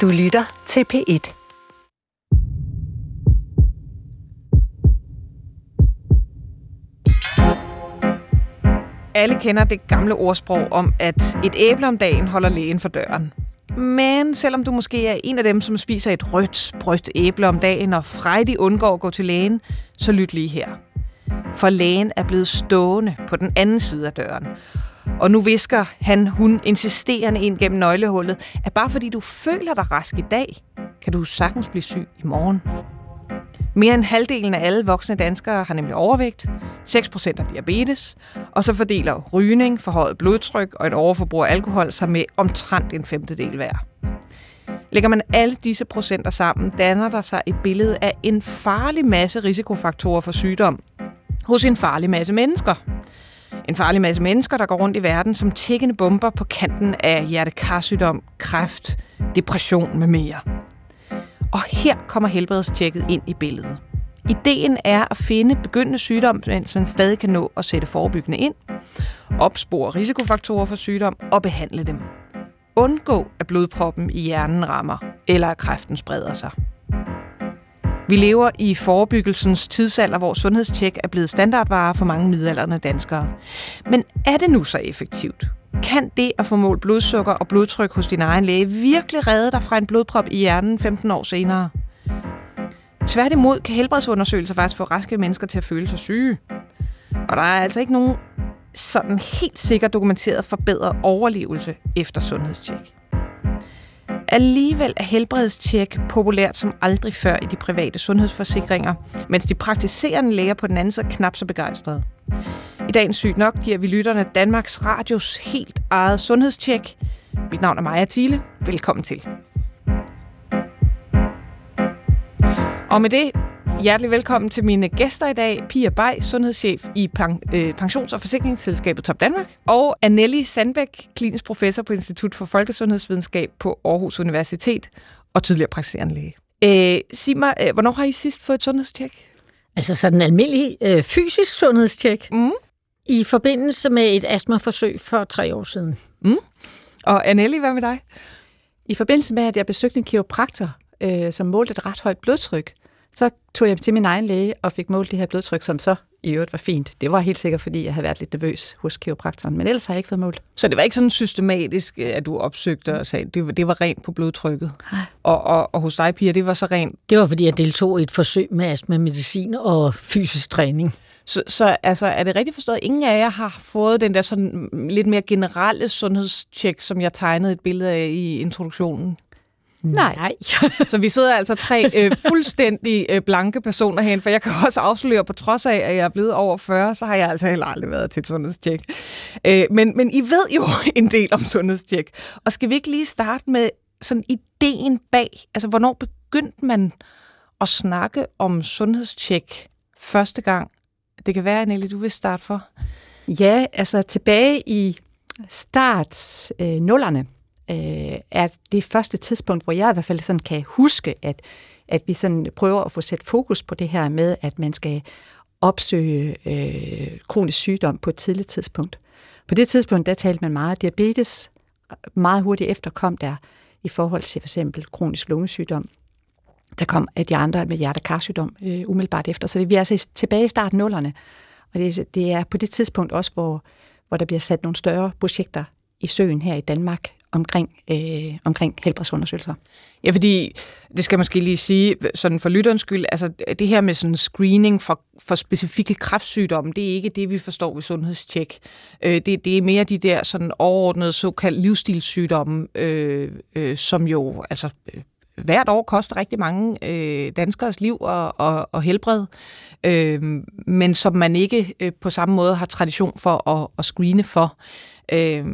Du lytter til P1. Alle kender det gamle ordsprog om, at et æble om dagen holder lægen for døren. Men selvom du måske er en af dem, som spiser et rødt, sprødt æble om dagen og frejdig undgår at gå til lægen, så lyt lige her. For lægen er blevet stående på den anden side af døren. Og nu visker han, hun insisterende ind gennem nøglehullet, at bare fordi du føler dig rask i dag, kan du sagtens blive syg i morgen. Mere end halvdelen af alle voksne danskere har nemlig overvægt, 6% har diabetes, og så fordeler rygning, forhøjet blodtryk og et overforbrug af alkohol sig med omtrent en femtedel hver. Lægger man alle disse procenter sammen, danner der sig et billede af en farlig masse risikofaktorer for sygdom hos en farlig masse mennesker. En farlig masse mennesker, der går rundt i verden som tækkende bomber på kanten af hjertekarsygdom, kræft, depression med mere. Og her kommer helbredstjekket ind i billedet. Ideen er at finde begyndende sygdom, mens man stadig kan nå at sætte forebyggende ind, opspore risikofaktorer for sygdom og behandle dem. Undgå, at blodproppen i hjernen rammer, eller at kræften spreder sig. Vi lever i forebyggelsens tidsalder, hvor sundhedstjek er blevet standardvare for mange midalderne danskere. Men er det nu så effektivt? Kan det at få målt blodsukker og blodtryk hos din egen læge virkelig redde dig fra en blodprop i hjernen 15 år senere? Tværtimod kan helbredsundersøgelser faktisk få raske mennesker til at føle sig syge. Og der er altså ikke nogen sådan helt sikkert dokumenteret forbedret overlevelse efter sundhedstjek. Alligevel er helbredstjek populært som aldrig før i de private sundhedsforsikringer, mens de praktiserende læger på den anden side er knap så begejstrede. I dagens Sygt Nok giver vi lytterne Danmarks Radios helt eget sundhedstjek. Mit navn er Maja Thiele. Velkommen til. Og med det, hjertelig velkommen til mine gæster i dag. Pia Bay, sundhedschef i øh, Pensions- og Forsikringsselskabet Top Danmark. Og Anneli Sandbæk, klinisk professor på Institut for Folkesundhedsvidenskab på Aarhus Universitet og tidligere praktiserende læge. Øh, sig mig, øh, hvornår har I sidst fået et sundhedstjek? Altså sådan en almindelig øh, fysisk sundhedstjek. Mm. I forbindelse med et astmaforsøg for tre år siden. Mm. Og Anneli, hvad med dig? I forbindelse med, at jeg besøgte en kiropraktor, øh, som målte et ret højt blodtryk, så tog jeg til min egen læge og fik målt det her blodtryk, som så i øvrigt var fint. Det var helt sikkert, fordi jeg havde været lidt nervøs hos kiropraktoren, men ellers har jeg ikke fået målt. Så det var ikke sådan systematisk, at du opsøgte og sagde, det var, det var rent på blodtrykket? Og, og, og hos dig, Pia, det var så rent? Det var, fordi jeg deltog i et forsøg med astma-medicin og fysisk træning. Så, så altså, er det rigtigt forstået, at ingen af jer har fået den der sådan lidt mere generelle sundhedstjek, som jeg tegnede et billede af i introduktionen? Nej. Nej. så vi sidder altså tre øh, fuldstændig øh, blanke personer hen, for jeg kan også afsløre, på trods af, at jeg er blevet over 40, så har jeg altså heller aldrig været til et sundhedstjek. Øh, men, men I ved jo en del om sundhedstjek. Og skal vi ikke lige starte med sådan ideen bag? Altså, hvornår begyndte man at snakke om sundhedstjek første gang? Det kan være, Nelly, du vil starte for. Ja, altså tilbage i start øh, nullerne, øh, er det første tidspunkt, hvor jeg i hvert fald sådan kan huske, at, at vi sådan prøver at få sat fokus på det her med, at man skal opsøge øh, kronisk sygdom på et tidligt tidspunkt. På det tidspunkt, der talte man meget diabetes. Meget hurtigt efter kom der i forhold til for eksempel kronisk lungesygdom. Der kom at de andre med hjertekarsygdom øh, umiddelbart efter. Så det, vi er altså tilbage i starten nullerne. Og det, det er på det tidspunkt også, hvor, hvor der bliver sat nogle større projekter i søen her i Danmark omkring, øh, omkring helbredsundersøgelser. Ja, fordi det skal måske lige sige, sådan for lytterens skyld, altså det her med sådan screening for, for specifikke kræftsygdomme, det er ikke det, vi forstår ved sundhedstjek. Øh, det, det er mere de der sådan overordnede såkaldte livsstilssygdomme, øh, øh, som jo altså øh, hvert år koster rigtig mange øh, danskers liv og, og, og helbred, øh, men som man ikke øh, på samme måde har tradition for at, at screene for. Øh,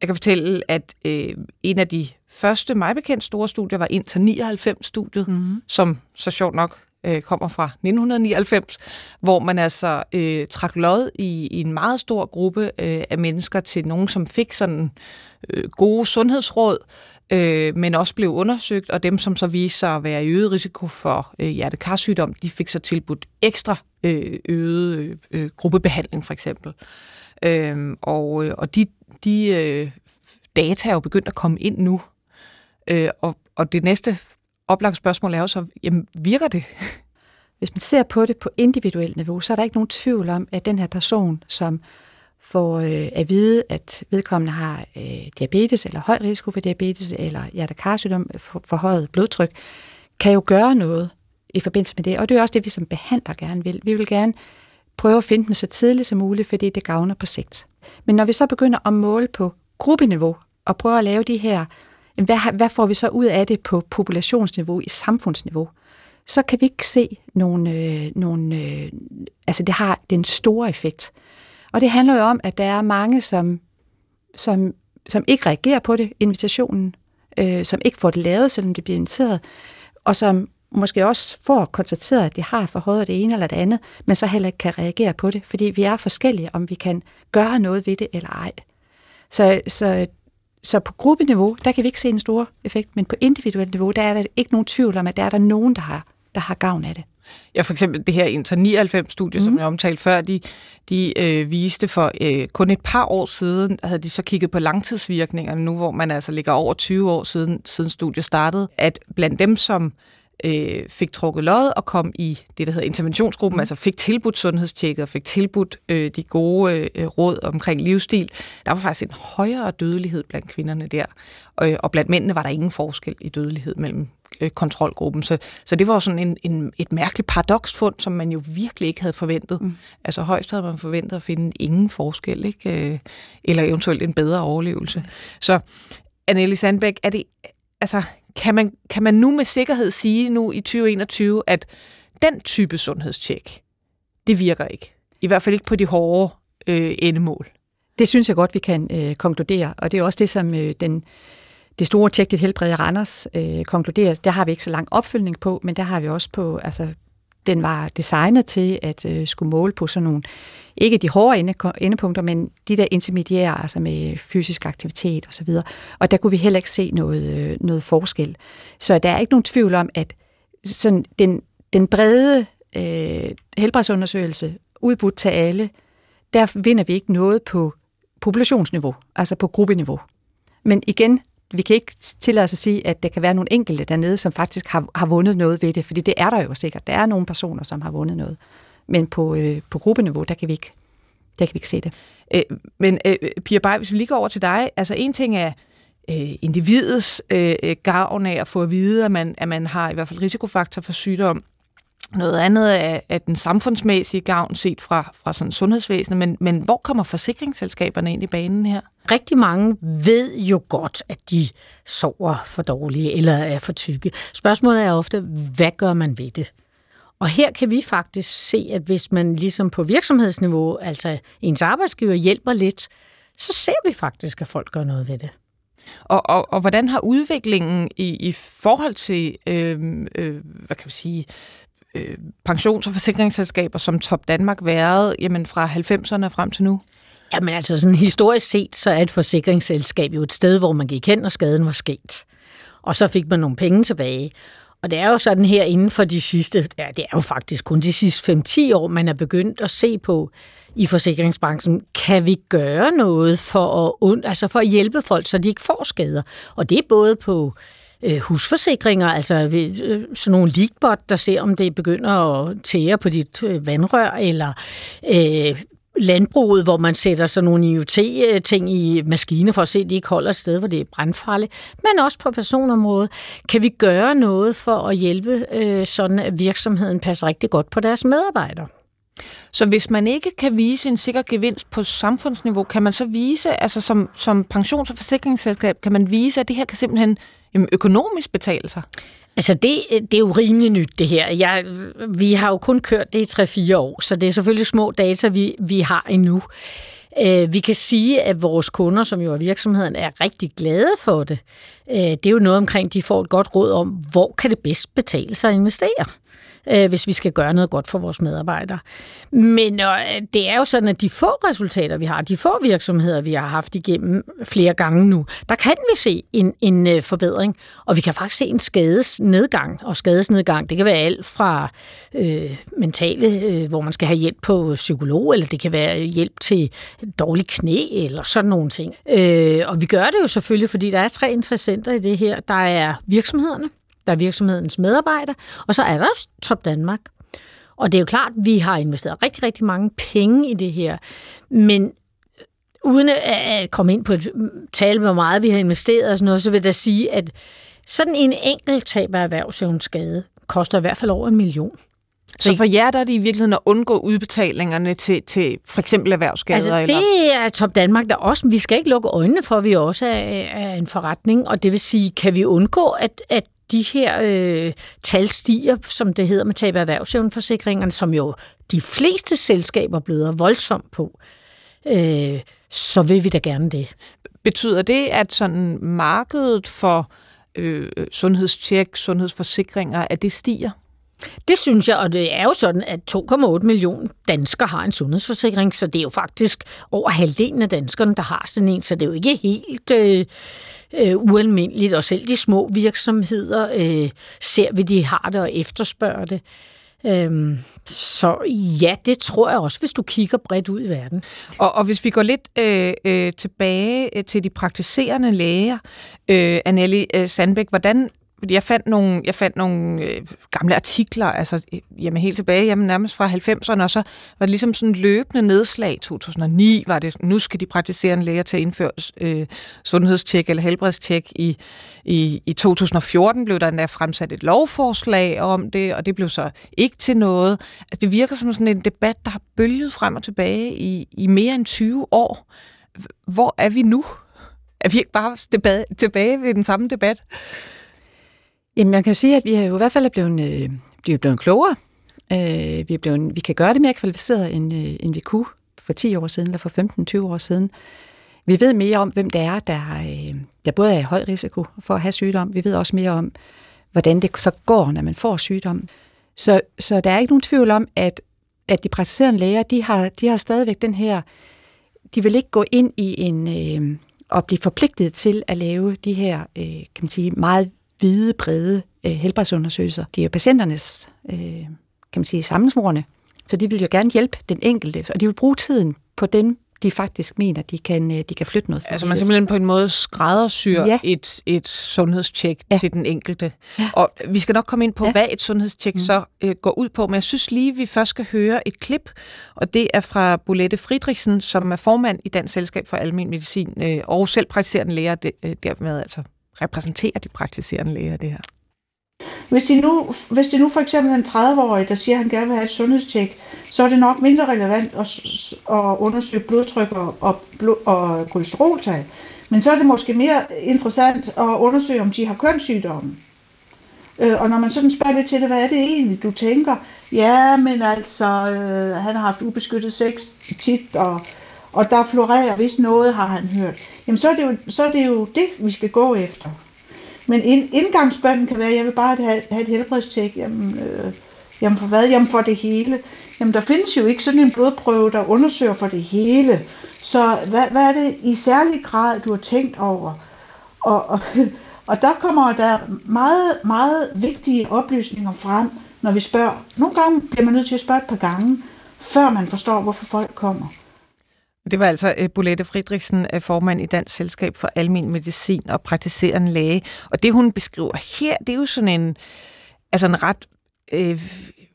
jeg kan fortælle, at øh, en af de første mig bekendt store studier var Inter 99-studiet, mm-hmm. som så sjovt nok øh, kommer fra 1999, hvor man altså øh, trak lod i, i en meget stor gruppe øh, af mennesker til nogen, som fik sådan øh, gode sundhedsråd, øh, men også blev undersøgt, og dem, som så viste sig at være i øget risiko for øh, hjertekarsygdom, de fik så tilbudt ekstra øh, øget øh, gruppebehandling for eksempel. Øh, Øhm, og, øh, og de de øh, data er jo begyndt at komme ind nu. Øh, og, og det næste oplagt spørgsmål er jo så, jamen, virker det? Hvis man ser på det på individuelt niveau, så er der ikke nogen tvivl om, at den her person, som får øh, at vide, at vedkommende har øh, diabetes, eller høj risiko for diabetes, eller hjertekarsygdom, for, forhøjet blodtryk, kan jo gøre noget i forbindelse med det. Og det er også det, vi som behandler gerne vil. Vi vil gerne prøve at finde dem så tidligt som muligt, fordi det gavner på sigt. Men når vi så begynder at måle på gruppeniveau, og prøve at lave de her, hvad, hvad får vi så ud af det på populationsniveau, i samfundsniveau, så kan vi ikke se nogen, øh, nogen øh, altså det har den store effekt. Og det handler jo om, at der er mange, som, som, som ikke reagerer på det, invitationen, øh, som ikke får det lavet, selvom det bliver inviteret, og som måske også får konstateret, at de har forhøjet det ene eller det andet, men så heller ikke kan reagere på det, fordi vi er forskellige, om vi kan gøre noget ved det eller ej. Så, så, så på gruppeniveau, der kan vi ikke se en stor effekt, men på individuelt niveau, der er der ikke nogen tvivl om, at der er der nogen, der har, der har gavn af det. Ja, for eksempel det her Inter 99-studie, mm. som jeg omtalte før, de, de øh, viste for øh, kun et par år siden, havde de så kigget på langtidsvirkningerne nu, hvor man altså ligger over 20 år siden, siden studiet startede, at blandt dem, som øh, fik trukket lod og kom i det, der hedder interventionsgruppen, mm. altså fik tilbudt sundhedstjekket og fik tilbudt øh, de gode øh, råd omkring livsstil. Der var faktisk en højere dødelighed blandt kvinderne der, og, og blandt mændene var der ingen forskel i dødelighed mellem øh, kontrolgruppen. Så, så det var sådan en, en, et mærkeligt paradoksfund, som man jo virkelig ikke havde forventet. Mm. Altså højst havde man forventet at finde ingen forskel, ikke? Øh, eller eventuelt en bedre overlevelse. Så Anneli Sandbæk, er det, altså, kan man, kan man nu med sikkerhed sige nu i 2021, at den type sundhedstjek, det virker ikke? I hvert fald ikke på de hårde øh, endemål. Det synes jeg godt, vi kan øh, konkludere, og det er også det, som øh, den, det store tjek, dit helbred i Randers øh, konkluderer. Der har vi ikke så lang opfølgning på, men der har vi også på, altså den var designet til at øh, skulle måle på sådan nogle, ikke de hårde ende, endepunkter, men de der intermediære, altså med fysisk aktivitet osv. Og, og der kunne vi heller ikke se noget, øh, noget forskel. Så der er ikke nogen tvivl om, at sådan den, den brede øh, helbredsundersøgelse, udbudt til alle, der vinder vi ikke noget på populationsniveau, altså på gruppeniveau. Men igen, vi kan ikke tillade os at sige, at der kan være nogle enkelte dernede, som faktisk har, har vundet noget ved det, fordi det er der jo sikkert. Der er nogle personer, som har vundet noget. Men på, øh, på gruppeniveau, der kan vi ikke, der kan vi ikke se det. Øh, men øh, Pia Bay, hvis vi lige går over til dig, altså en ting er øh, individets øh, gavn af at få at vide, at man, at man har i hvert fald risikofaktor for sygdom, noget andet er, er den samfundsmæssige gavn set fra, fra sådan sundhedsvæsenet, men, men hvor kommer forsikringsselskaberne ind i banen her? Rigtig mange ved jo godt, at de sover for dårlige eller er for tykke. Spørgsmålet er ofte, hvad gør man ved det? Og her kan vi faktisk se, at hvis man ligesom på virksomhedsniveau, altså ens arbejdsgiver hjælper lidt, så ser vi faktisk, at folk gør noget ved det. Og, og, og hvordan har udviklingen i, i forhold til, øh, øh, hvad kan vi sige, øh, pensions- og forsikringsselskaber som Top Danmark været jamen, fra 90'erne frem til nu? Jamen altså sådan historisk set, så er et forsikringsselskab jo et sted, hvor man gik hen, og skaden var sket. Og så fik man nogle penge tilbage. Og det er jo sådan her inden for de sidste, ja, det er jo faktisk kun de sidste 5-10 år, man er begyndt at se på i forsikringsbranchen, kan vi gøre noget for at, altså for at hjælpe folk, så de ikke får skader? Og det er både på øh, Øh, husforsikringer, altså øh, øh sådan nogle leakbot, der ser, om det begynder at tære på dit øh, vandrør, eller øh, landbruget, hvor man sætter sådan nogle IoT-ting i maskiner for at se, at de ikke holder et sted, hvor det er brandfarligt, men også på personområdet. Kan vi gøre noget for at hjælpe øh, sådan, at virksomheden passer rigtig godt på deres medarbejdere? Så hvis man ikke kan vise en sikker gevinst på samfundsniveau, kan man så vise, altså som, som pensions- og forsikringsselskab, kan man vise, at det her kan simpelthen jamen, økonomisk betale sig? Altså det, det er jo rimelig nyt det her. Jeg, vi har jo kun kørt det i 3-4 år, så det er selvfølgelig små data, vi, vi har endnu. Øh, vi kan sige, at vores kunder, som jo er virksomheden, er rigtig glade for det. Øh, det er jo noget omkring, de får et godt råd om, hvor kan det bedst betale sig at investere øh, hvis vi skal gøre noget godt for vores medarbejdere. Men øh, det er jo sådan, at de få resultater, vi har, de få virksomheder, vi har haft igennem flere gange nu, der kan vi se en, en øh, forbedring, og vi kan faktisk se en skadesnedgang, og skadesnedgang, det kan være alt fra øh, mentale, øh, hvor man skal have hjælp på psykolog, eller det kan være hjælp til dårlig knæ, eller sådan nogle ting. Øh, og vi gør det jo selvfølgelig, fordi der er tre interessenter i det her. Der er virksomhederne, der er virksomhedens medarbejdere, og så er der også Top Danmark. Og det er jo klart, at vi har investeret rigtig, rigtig mange penge i det her, men uden at komme ind på et tal, hvor meget vi har investeret og sådan noget, så vil jeg sige, at sådan en enkelt tab af erhvervsevnsskade koster i hvert fald over en million. Så for jer der er det i virkeligheden at undgå udbetalingerne til, til for eksempel erhvervsskader? Altså, eller? det er Top Danmark der også. Vi skal ikke lukke øjnene for, at vi også er, er en forretning, og det vil sige, kan vi undgå, at, at de her øh, tal stiger, som det hedder med tab af erhvervsevneforsikringerne, som jo de fleste selskaber bløder voldsomt på, øh, så vil vi da gerne det. Betyder det, at sådan markedet for øh, sundhedstjek, sundhedsforsikringer, at det stiger? Det synes jeg, og det er jo sådan, at 2,8 millioner danskere har en sundhedsforsikring, så det er jo faktisk over halvdelen af danskerne, der har sådan en, så det er jo ikke helt øh, øh, ualmindeligt, og selv de små virksomheder øh, ser vi, de har det og efterspørger det. Øhm, så ja, det tror jeg også, hvis du kigger bredt ud i verden. Og, og hvis vi går lidt øh, øh, tilbage øh, til de praktiserende læger, øh, Anneli øh, Sandbæk, hvordan fordi jeg fandt nogle, jeg fandt nogle øh, gamle artikler, altså øh, jamen, helt tilbage, jamen, nærmest fra 90'erne, og så var det ligesom sådan løbende nedslag. 2009 var det, nu skal de praktiserende læger til at indføre øh, sundhedstjek eller helbredstjek. I, i, I 2014 blev der endda fremsat et lovforslag om det, og det blev så ikke til noget. Altså, det virker som sådan en debat, der har bølget frem og tilbage i, i mere end 20 år. Hvor er vi nu? Er vi ikke bare tilbage, tilbage ved den samme debat? Jamen, man kan sige, at vi er jo i hvert fald blevet, øh, blevet, blevet klogere. Øh, vi, er blevet, vi kan gøre det mere kvalificeret, end, øh, end vi kunne for 10 år siden, eller for 15-20 år siden. Vi ved mere om, hvem det er, der, øh, der både er i høj risiko for at have sygdom. Vi ved også mere om, hvordan det så går, når man får sygdom. Så, så der er ikke nogen tvivl om, at, at de praktiserende læger, de har, de har stadigvæk den her, de vil ikke gå ind i en, øh, og blive forpligtet til at lave de her, øh, kan man sige, meget hvide, brede øh, helbredsundersøgelser. Det er jo patienternes, øh, kan man sige, sammensvorene. Så de vil jo gerne hjælpe den enkelte, og de vil bruge tiden på dem, de faktisk mener, de kan, øh, de kan flytte noget. Altså man simpelthen på en måde skræddersyr ja. et, et sundhedstjek ja. til den enkelte. Ja. Og vi skal nok komme ind på, ja. hvad et sundhedstjek mm. så øh, går ud på, men jeg synes lige, vi først skal høre et klip, og det er fra Bolette Friedrichsen, som er formand i Dansk Selskab for Almen Medicin, øh, og selv praktiserende læger øh, dermed altså repræsenterer de praktiserende læger det her? Hvis det nu, hvis det nu for eksempel er en 30-årig, der siger, at han gerne vil have et sundhedstjek, så er det nok mindre relevant at, at undersøge blodtryk og, og, og kolesteroltal. Men så er det måske mere interessant at undersøge, om de har kønssygdomme. Øh, og når man sådan spørger lidt til det, hvad er det egentlig, du tænker? Ja, men altså, øh, han har haft ubeskyttet sex tit, og og der florerer hvis noget, har han hørt, jamen så er det jo, så er det, jo det, vi skal gå efter. Men indgangsbønden kan være, at jeg vil bare have, have et helbredstjek. Jamen, øh, jamen for hvad? Jamen for det hele. Jamen der findes jo ikke sådan en blodprøve, der undersøger for det hele. Så hvad, hvad er det i særlig grad, du har tænkt over? Og, og, og der kommer der meget, meget vigtige oplysninger frem, når vi spørger. Nogle gange bliver man nødt til at spørge et par gange, før man forstår, hvorfor folk kommer. Det var altså øh, Bolette Friedrichsen, øh, formand i Dansk Selskab for Almen Medicin og praktiserende læge. Og det, hun beskriver her, det er jo sådan en, altså en ret øh,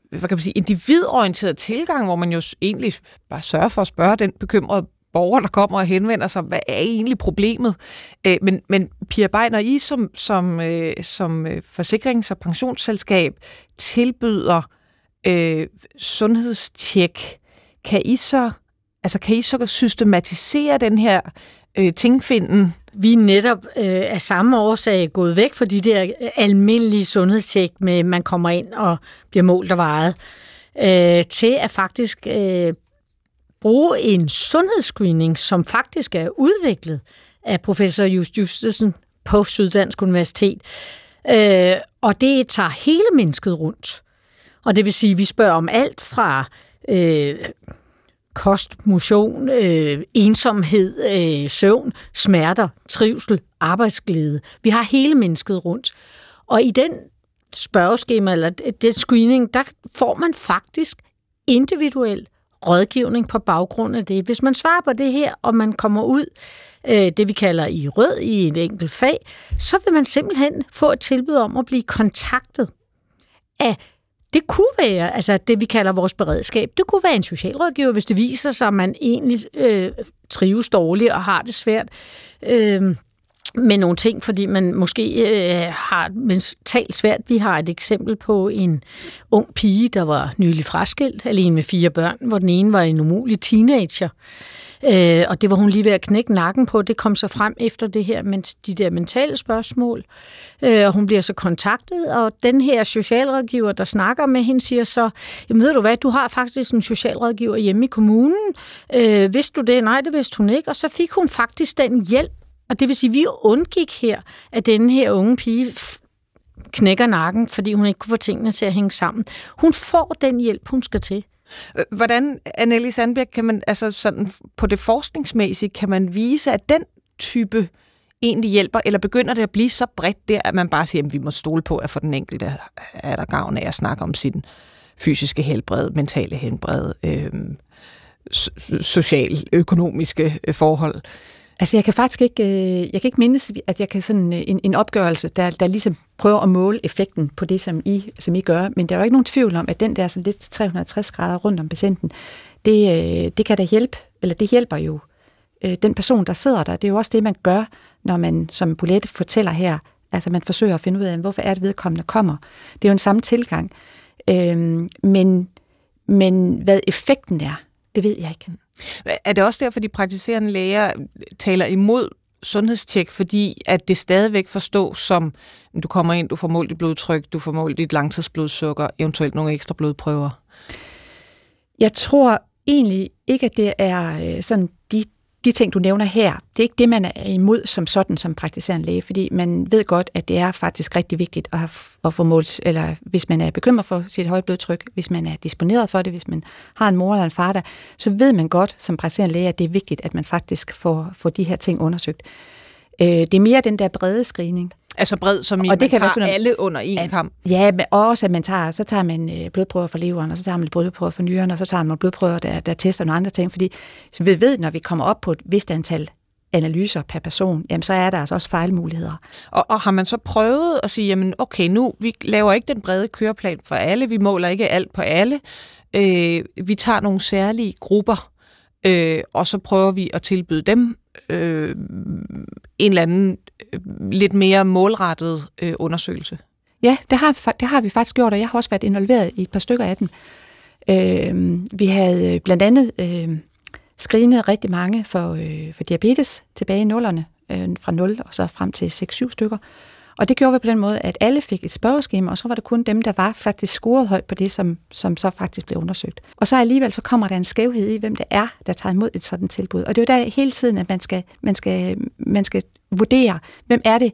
hvad kan man sige, individorienteret tilgang, hvor man jo egentlig bare sørger for at spørge den bekymrede borger, der kommer og henvender sig, hvad er egentlig problemet? Øh, men, men Pia Beiner, I som, som, som forsikrings- og pensionsselskab tilbyder øh, sundhedstjek, kan I så Altså, kan I så systematisere den her øh, tingfinden? Vi er netop øh, af samme årsag gået væk fra de der øh, almindelige sundhedstjek med, man kommer ind og bliver målt og vejet, øh, til at faktisk øh, bruge en sundhedsscreening, som faktisk er udviklet af professor Just Justesen på Syddansk Universitet. Øh, og det tager hele mennesket rundt. Og det vil sige, at vi spørger om alt fra øh, kost, motion, øh, ensomhed, øh, søvn, smerter, trivsel, arbejdsglæde. Vi har hele mennesket rundt. Og i den spørgeskema, eller det screening, der får man faktisk individuel rådgivning på baggrund af det. Hvis man svarer på det her, og man kommer ud, øh, det vi kalder i rød i et enkelt fag, så vil man simpelthen få et tilbud om at blive kontaktet af det kunne være, altså det vi kalder vores beredskab, det kunne være en socialrådgiver, hvis det viser sig, at man egentlig øh, trives dårligt og har det svært. Øh, med nogle ting, fordi man måske øh, har mentalt svært. Vi har et eksempel på en ung pige, der var nylig fraskilt, alene med fire børn, hvor den ene var en umulig teenager. Øh, Øh, og det var hun lige ved at knække nakken på. Det kom så frem efter det her, men de der mentale spørgsmål. Øh, og hun bliver så kontaktet, og den her socialrådgiver, der snakker med hende, siger så, jamen ved du hvad, du har faktisk en socialrådgiver hjemme i kommunen. Øh, vidste du det? Nej, det vidste hun ikke. Og så fik hun faktisk den hjælp, og det vil sige, at vi undgik her, at denne her unge pige knækker nakken, fordi hun ikke kunne få tingene til at hænge sammen. Hun får den hjælp, hun skal til. Hvordan, Anneli Sandberg, kan man, altså sådan på det forskningsmæssige, kan man vise, at den type egentlig hjælper, eller begynder det at blive så bredt der, at man bare siger, at vi må stole på, at for den enkelte er der gavn af at snakke om sin fysiske helbred, mentale helbred, øh, social-økonomiske øh, forhold. Altså jeg kan faktisk ikke, øh, jeg kan ikke mindes, at jeg kan sådan øh, en, en opgørelse, der, der ligesom prøver at måle effekten på det, som I, som I gør, men der er jo ikke nogen tvivl om, at den der sådan lidt 360 grader rundt om patienten, det, øh, det kan da hjælpe, eller det hjælper jo den person, der sidder der. Det er jo også det, man gør, når man, som Bolette fortæller her, altså man forsøger at finde ud af, hvorfor er det vedkommende kommer. Det er jo en samme tilgang. Øhm, men, men hvad effekten er, det ved jeg ikke. Er det også derfor, de praktiserende læger taler imod sundhedstjek, fordi at det stadigvæk forstås som, du kommer ind, du får målt dit blodtryk, du får målt dit langtidsblodsukker, eventuelt nogle ekstra blodprøver? Jeg tror egentlig ikke, at det er øh, sådan de ting, du nævner her, det er ikke det, man er imod som sådan som praktiserende læge, fordi man ved godt, at det er faktisk rigtig vigtigt at, have, at få målt, eller hvis man er bekymret for sit høje blodtryk, hvis man er disponeret for det, hvis man har en mor eller en far der, så ved man godt som praktiserende læge, at det er vigtigt, at man faktisk får, får de her ting undersøgt. Øh, det er mere den der brede screening, Altså bred, som i, og det kan tager sådan, alle under en at, kamp? Ja, men også at man tager, så tager man øh, blodprøver for leveren, og så tager man blodprøver for nyrerne, og så tager man blodprøver, der, der tester nogle andre ting, fordi vi ved, når vi kommer op på et vist antal analyser per person, jamen så er der altså også fejlmuligheder. Og, og har man så prøvet at sige, jamen okay, nu vi laver ikke den brede køreplan for alle, vi måler ikke alt på alle, øh, vi tager nogle særlige grupper, øh, og så prøver vi at tilbyde dem øh, en eller anden øh, lidt mere målrettet øh, undersøgelse. Ja, det har, det har vi faktisk gjort, og jeg har også været involveret i et par stykker af dem. Øh, vi havde øh, blandt andet øh, screenet rigtig mange for, øh, for diabetes tilbage i nullerne, øh, fra 0 og så frem til 6-7 stykker. Og det gjorde vi på den måde, at alle fik et spørgeskema, og så var det kun dem, der var faktisk scoret højt på det, som, som så faktisk blev undersøgt. Og så alligevel så kommer der en skævhed i, hvem det er, der tager imod et sådan tilbud. Og det er jo der hele tiden, at man skal, man skal, man skal vurdere, hvem er det,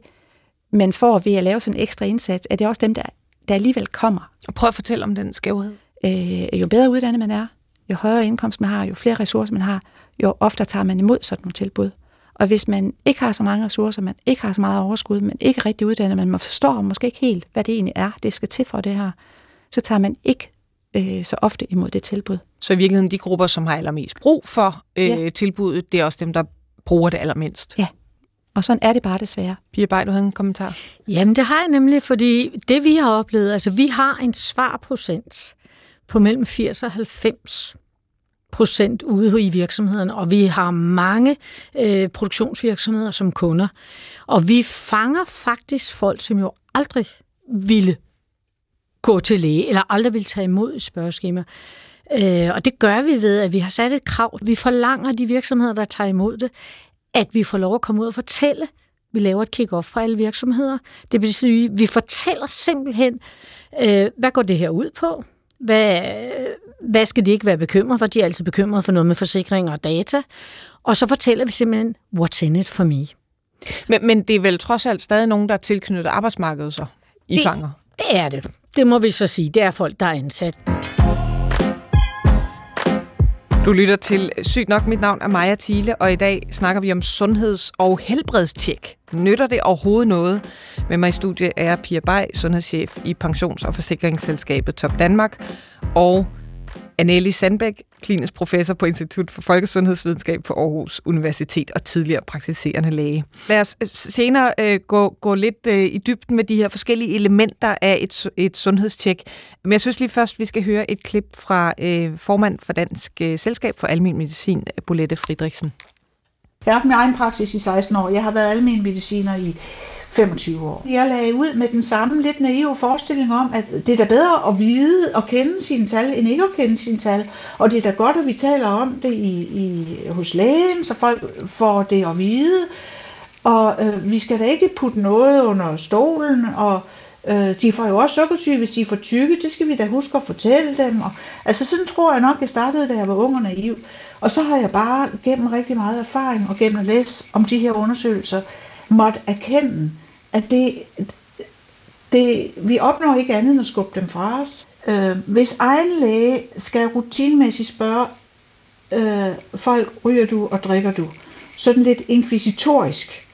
man får ved at lave sådan en ekstra indsats. Er det også dem, der, der alligevel kommer? Og prøv at fortælle om den skævhed. Øh, jo bedre uddannet man er, jo højere indkomst man har, jo flere ressourcer man har, jo oftere tager man imod sådan nogle tilbud. Og hvis man ikke har så mange ressourcer, man ikke har så meget overskud, men ikke rigtig uddannet, men man forstår måske ikke helt, hvad det egentlig er, det skal til for det her, så tager man ikke øh, så ofte imod det tilbud. Så i virkeligheden de grupper, som har allermest brug for øh, ja. tilbuddet, det er også dem, der bruger det allermindst? Ja. Og sådan er det bare desværre. Pia Bay, du havde en kommentar. Jamen, det har jeg nemlig, fordi det vi har oplevet, altså vi har en svarprocent på mellem 80 og 90 procent ude i virksomhederne, og vi har mange øh, produktionsvirksomheder som kunder. Og vi fanger faktisk folk, som jo aldrig ville gå til læge, eller aldrig vil tage imod et spørgeskema. Øh, og det gør vi ved, at vi har sat et krav. Vi forlanger de virksomheder, der tager imod det, at vi får lov at komme ud og fortælle. Vi laver et kick-off på alle virksomheder. Det vil sige, at vi fortæller simpelthen, øh, hvad går det her ud på? Hvad, hvad skal de ikke være bekymret for? De er altid bekymret for noget med forsikring og data. Og så fortæller vi simpelthen, what's in it for me? Men, men det er vel trods alt stadig nogen, der er tilknyttet arbejdsmarkedet så, I det, fanger? Det er det. Det må vi så sige. Det er folk, der er ansat. Du lytter til Sygt nok. Mit navn er Maja Thiele, og i dag snakker vi om sundheds- og helbredstjek. Nytter det overhovedet noget? Med mig i studiet er Pia Bay, sundhedschef i pensions- og forsikringsselskabet Top Danmark, og Anneli Sandbæk, klinisk professor på Institut for Folkesundhedsvidenskab på Aarhus Universitet og tidligere praktiserende læge. Lad os øh, senere øh, gå, gå lidt øh, i dybden med de her forskellige elementer af et, et sundhedstjek. Men jeg synes lige først, vi skal høre et klip fra øh, formand for Dansk øh, Selskab for Almen Medicin, Bolette Friedrichsen. Jeg har haft min egen praksis i 16 år. Jeg har været almen mediciner i 25 år. Jeg lagde ud med den samme lidt naive forestilling om, at det er da bedre at vide og kende sine tal, end ikke at kende sine tal. Og det er da godt, at vi taler om det i, i, hos lægen, så folk får det at vide. Og øh, vi skal da ikke putte noget under stolen, og øh, de får jo også sukkersyge, hvis de er for tykke. Det skal vi da huske at fortælle dem. Og, altså sådan tror jeg nok, jeg startede, da jeg var ung og naiv. Og så har jeg bare gennem rigtig meget erfaring og gennem at læse om de her undersøgelser, måtte erkende, at det, det, vi opnår ikke andet end at skubbe dem fra os. Øh, hvis egen læge skal rutinemæssigt spørge øh, folk, ryger du og drikker du, sådan lidt inkvisitorisk,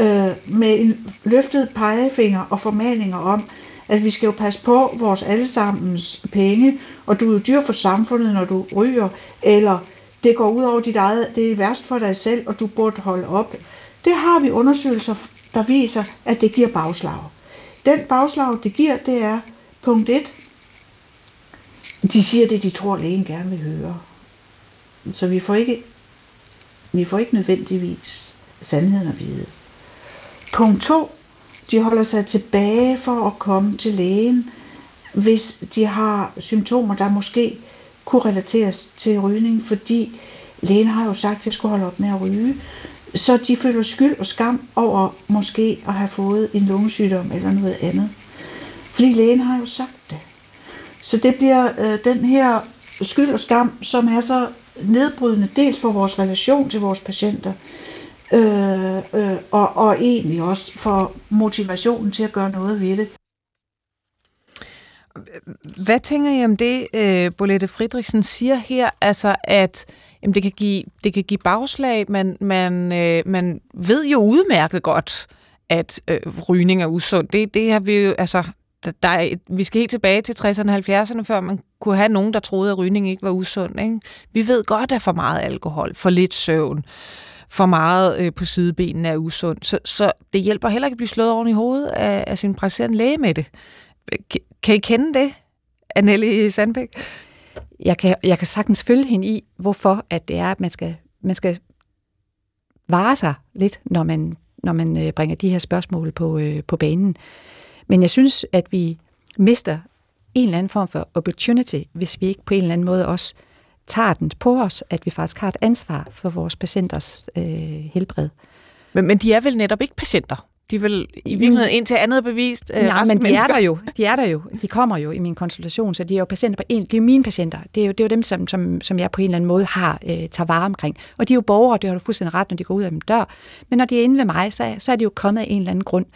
øh, med en løftet pegefinger og formaninger om, at vi skal jo passe på vores allesammens penge, og du er jo dyr for samfundet, når du ryger, eller det går ud over dit eget, det er værst for dig selv, og du burde holde op. Det har vi undersøgelser, der viser, at det giver bagslag. Den bagslag, det giver, det er punkt 1. De siger det, de tror, lægen gerne vil høre. Så vi får ikke, vi får ikke nødvendigvis sandheden at vide. Punkt 2. De holder sig tilbage for at komme til lægen, hvis de har symptomer, der måske kunne relateres til rygning, fordi lægen har jo sagt, at jeg skulle holde op med at ryge. Så de føler skyld og skam over måske at have fået en lungesygdom eller noget andet. Fordi lægen har jo sagt det. Så det bliver øh, den her skyld og skam, som er så nedbrydende, dels for vores relation til vores patienter, øh, øh, og, og egentlig også for motivationen til at gøre noget ved det. Hvad tænker I om det, øh, Bolette Friedrichsen siger her, altså at jamen det, kan give, det kan give bagslag, men man, øh, man ved jo udmærket godt, at øh, rygning er usund. Det, det har vi jo, altså, der, der er, vi skal helt tilbage til 60'erne og 70'erne, før man kunne have nogen, der troede, at rygning ikke var usund. Ikke? Vi ved godt, at for meget alkohol, for lidt søvn, for meget øh, på sidebenene er usund. Så, så det hjælper heller ikke at blive slået oven i hovedet af, af sin praktiserende læge med det. Kan I kende det, Anneli Sandbæk? Jeg kan, jeg kan sagtens følge hende i, hvorfor at det er, at man skal, man skal vare sig lidt, når man, når man øh, bringer de her spørgsmål på, øh, på banen. Men jeg synes, at vi mister en eller anden form for opportunity, hvis vi ikke på en eller anden måde også tager den på os, at vi faktisk har et ansvar for vores patienters øh, helbred. Men, men de er vel netop ikke patienter? De vil i virkeligheden ind til andet bevist øh, Nej, men de mennesker. er der jo. De er der jo. De kommer jo i min konsultation, så de er jo patienter på en. De er jo mine patienter. Det er jo, det er jo dem, som, som, som jeg på en eller anden måde har øh, tager vare omkring. Og de er jo borgere, det har du fuldstændig ret, når de går ud af min dør. Men når de er inde ved mig, så, så er de jo kommet af en eller anden grund.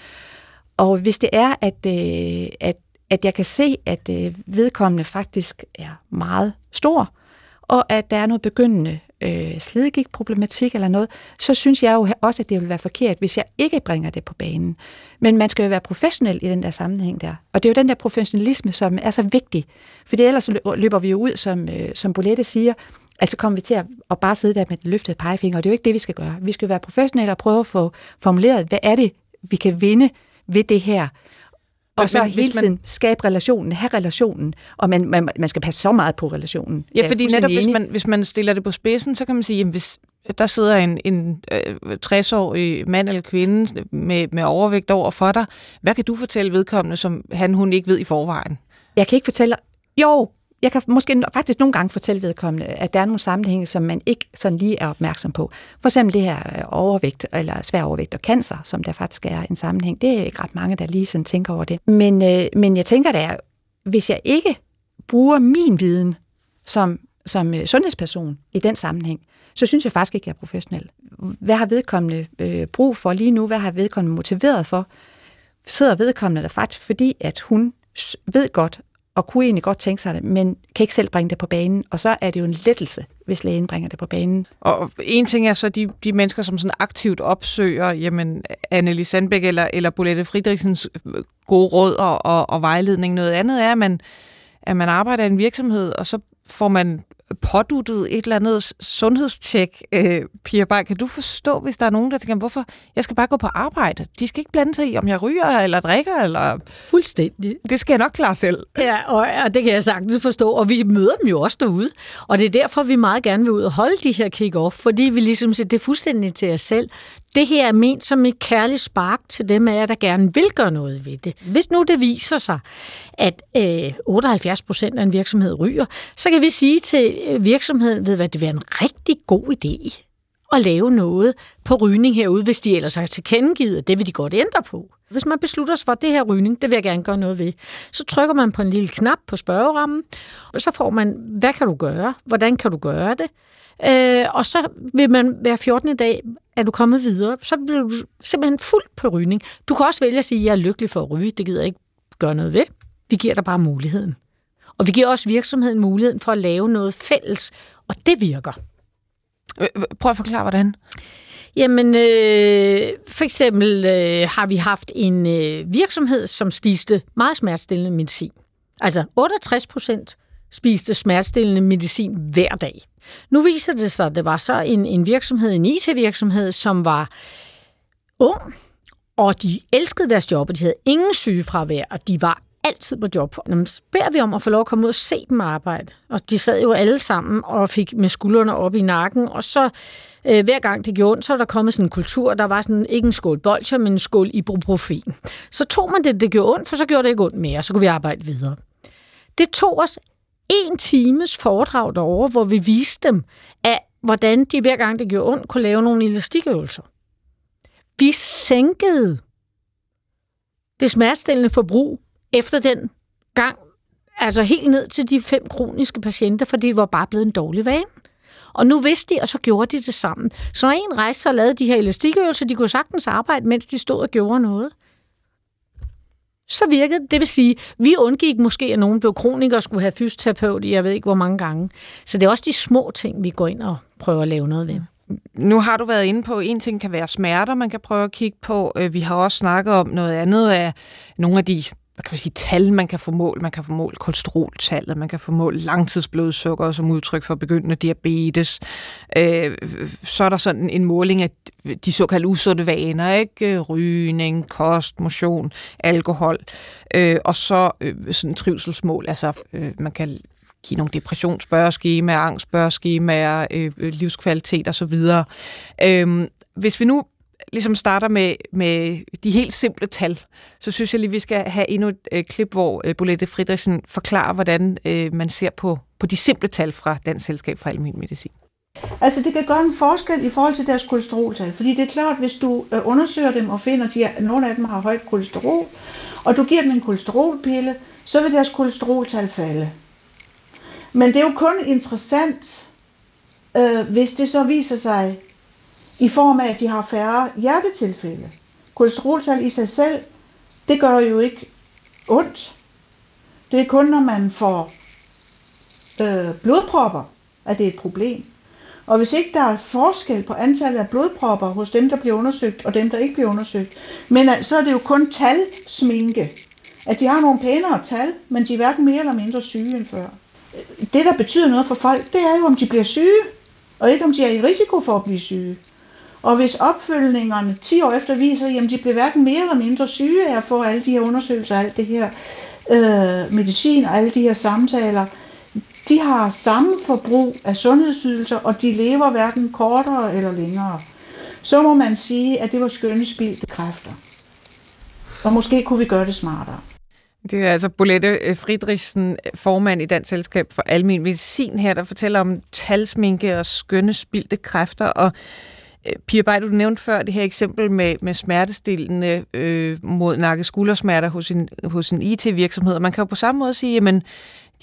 Og hvis det er, at, øh, at, at jeg kan se, at øh, vedkommende faktisk er meget stor, og at der er noget begyndende øh, slidgik-problematik eller noget, så synes jeg jo også, at det vil være forkert, hvis jeg ikke bringer det på banen. Men man skal jo være professionel i den der sammenhæng der. Og det er jo den der professionalisme, som er så vigtig. For ellers løber vi jo ud, som, øh, som Bolette siger, altså kommer vi til at, at bare sidde der med den løftede pegefinger, og det er jo ikke det, vi skal gøre. Vi skal være professionelle og prøve at få formuleret, hvad er det, vi kan vinde ved det her, og så hele tiden man... skabe relationen, have relationen, og man, man, man skal passe så meget på relationen. Ja, fordi netop hvis man, hvis man stiller det på spidsen, så kan man sige, at hvis der sidder en, en øh, 60-årig mand eller kvinde med, med overvægt over for dig, hvad kan du fortælle vedkommende, som han hun ikke ved i forvejen? Jeg kan ikke fortælle, jo, jeg kan måske faktisk nogle gange fortælle vedkommende, at der er nogle sammenhænge, som man ikke sådan lige er opmærksom på. For eksempel det her øh, overvægt, eller svær overvægt og cancer, som der faktisk er en sammenhæng. Det er ikke ret mange, der lige sådan tænker over det. Men, øh, men jeg tænker da, hvis jeg ikke bruger min viden som, som øh, sundhedsperson i den sammenhæng, så synes jeg faktisk ikke, at jeg er professionel. Hvad har vedkommende øh, brug for lige nu? Hvad har vedkommende motiveret for? Sidder vedkommende der faktisk, fordi at hun ved godt, og kunne egentlig godt tænke sig det, men kan ikke selv bringe det på banen. Og så er det jo en lettelse, hvis lægen bringer det på banen. Og en ting er så de, de mennesker, som sådan aktivt opsøger jamen, Anneli Sandbæk eller, eller Bolette Friedrichsens øh, gode råd og, og, og vejledning. Noget andet er, at man, at man arbejder i en virksomhed, og så får man påduttet et eller andet sundhedstjek. Øh, Pia Bay, kan du forstå, hvis der er nogen, der tænker, hvorfor jeg skal bare gå på arbejde? De skal ikke blande sig i, om jeg ryger eller drikker. Eller... Fuldstændig. Det skal jeg nok klare selv. Ja, og, og det kan jeg sagtens forstå. Og vi møder dem jo også derude. Og det er derfor, vi meget gerne vil ud og holde de her kick-off, fordi vi ligesom siger, det er fuldstændig til os selv. Det her er ment som et kærligt spark til dem af jer, der gerne vil gøre noget ved det. Hvis nu det viser sig, at øh, 78 procent af en virksomhed ryger, så kan vi sige til øh, virksomheden, ved hvad, det vil en rigtig god idé at lave noget på rygning herude, hvis de ellers har tilkendegivet, at det vil de godt ændre på. Hvis man beslutter sig for, at det her rygning, det vil jeg gerne gøre noget ved, så trykker man på en lille knap på spørgerammen, og så får man, hvad kan du gøre? Hvordan kan du gøre det? Øh, og så vil man hver 14. dag, er du kommet videre, så bliver du simpelthen fuld på rygning. Du kan også vælge at sige, at jeg er lykkelig for at ryge, det gider jeg ikke gøre noget ved. Vi giver dig bare muligheden. Og vi giver også virksomheden muligheden for at lave noget fælles, og det virker. Prøv at forklare, hvordan. Jamen, øh, for eksempel øh, har vi haft en øh, virksomhed, som spiste meget smertestillende medicin. Altså 68 procent spiste smertestillende medicin hver dag. Nu viser det sig, at det var så en, en virksomhed, en IT-virksomhed, som var ung, og de elskede deres job, og de havde ingen sygefravær, og de var altid på job. Så beder vi om at få lov at komme ud og se dem arbejde. Og de sad jo alle sammen og fik med skuldrene op i nakken, og så øh, hver gang det gjorde ondt, så var der kommet sådan en kultur, der var sådan ikke en skål bolcher, men en skål ibuprofen. Så tog man det, det gjorde ondt, for så gjorde det ikke ondt mere, så kunne vi arbejde videre. Det tog os en times foredrag derovre, hvor vi viste dem, at hvordan de hver gang det gjorde ondt, kunne lave nogle elastikøvelser. Vi sænkede det smertestillende forbrug efter den gang, altså helt ned til de fem kroniske patienter, for det var bare blevet en dårlig vane. Og nu vidste de, og så gjorde de det sammen. Så når en rejste sig og lavede de her elastikøvelser, de kunne sagtens arbejde, mens de stod og gjorde noget så virkede det. Det vil sige, vi undgik måske, at nogen blev kronikere og skulle have fysioterapeut i, jeg ved ikke hvor mange gange. Så det er også de små ting, vi går ind og prøver at lave noget ved. Nu har du været inde på, at en ting kan være smerter, man kan prøve at kigge på. Øh, vi har også snakket om noget andet af nogle af de hvad kan man sige, tal, man kan få mål. Man kan få mål kolesteroltallet, man kan få mål langtidsblodsukker som udtryk for begyndende diabetes. Øh, så er der sådan en måling af de såkaldte usunde vaner, ikke? Øh, rygning, kost, motion, alkohol. Øh, og så øh, sådan trivselsmål, altså øh, man kan give nogle depressionsspørgeskemaer, angstspørgeskemaer, øh, øh livskvalitet osv. Øh, hvis vi nu ligesom starter med, med de helt simple tal, så synes jeg lige, vi skal have endnu et øh, klip, hvor øh, Bolette Fridriksen forklarer, hvordan øh, man ser på, på de simple tal fra Dansk Selskab for Almen Medicin. Altså det kan gøre en forskel i forhold til deres kolesteroltal, fordi det er klart, hvis du øh, undersøger dem og finder, at nogle af dem har højt kolesterol, og du giver dem en kolesterolpille, så vil deres kolesteroltal falde. Men det er jo kun interessant, øh, hvis det så viser sig, i form af, at de har færre hjertetilfælde. Kolesteroltal i sig selv, det gør jo ikke ondt. Det er kun, når man får øh, blodpropper, at det er et problem. Og hvis ikke der er forskel på antallet af blodpropper hos dem, der bliver undersøgt, og dem, der ikke bliver undersøgt, men så er det jo kun talsminke. At de har nogle pænere tal, men de er hverken mere eller mindre syge end før. Det, der betyder noget for folk, det er jo, om de bliver syge, og ikke om de er i risiko for at blive syge. Og hvis opfølgningerne 10 år efter viser, at de blev hverken mere eller mindre syge af at få alle de her undersøgelser, alt det her øh, medicin og alle de her samtaler, de har samme forbrug af sundhedsydelser, og de lever hverken kortere eller længere. Så må man sige, at det var skønne spildte kræfter. Og måske kunne vi gøre det smartere. Det er altså Bolette øh, Friedrichsen, øh, formand i Dansk Selskab for Almen Medicin her, der fortæller om talsminke og skønne spildte kræfter. Og Pia Bay, du nævnte før det her eksempel med, med smertestillende øh, mod nakke-skuldersmerter hos en, hos en IT-virksomhed. Og man kan jo på samme måde sige, jamen,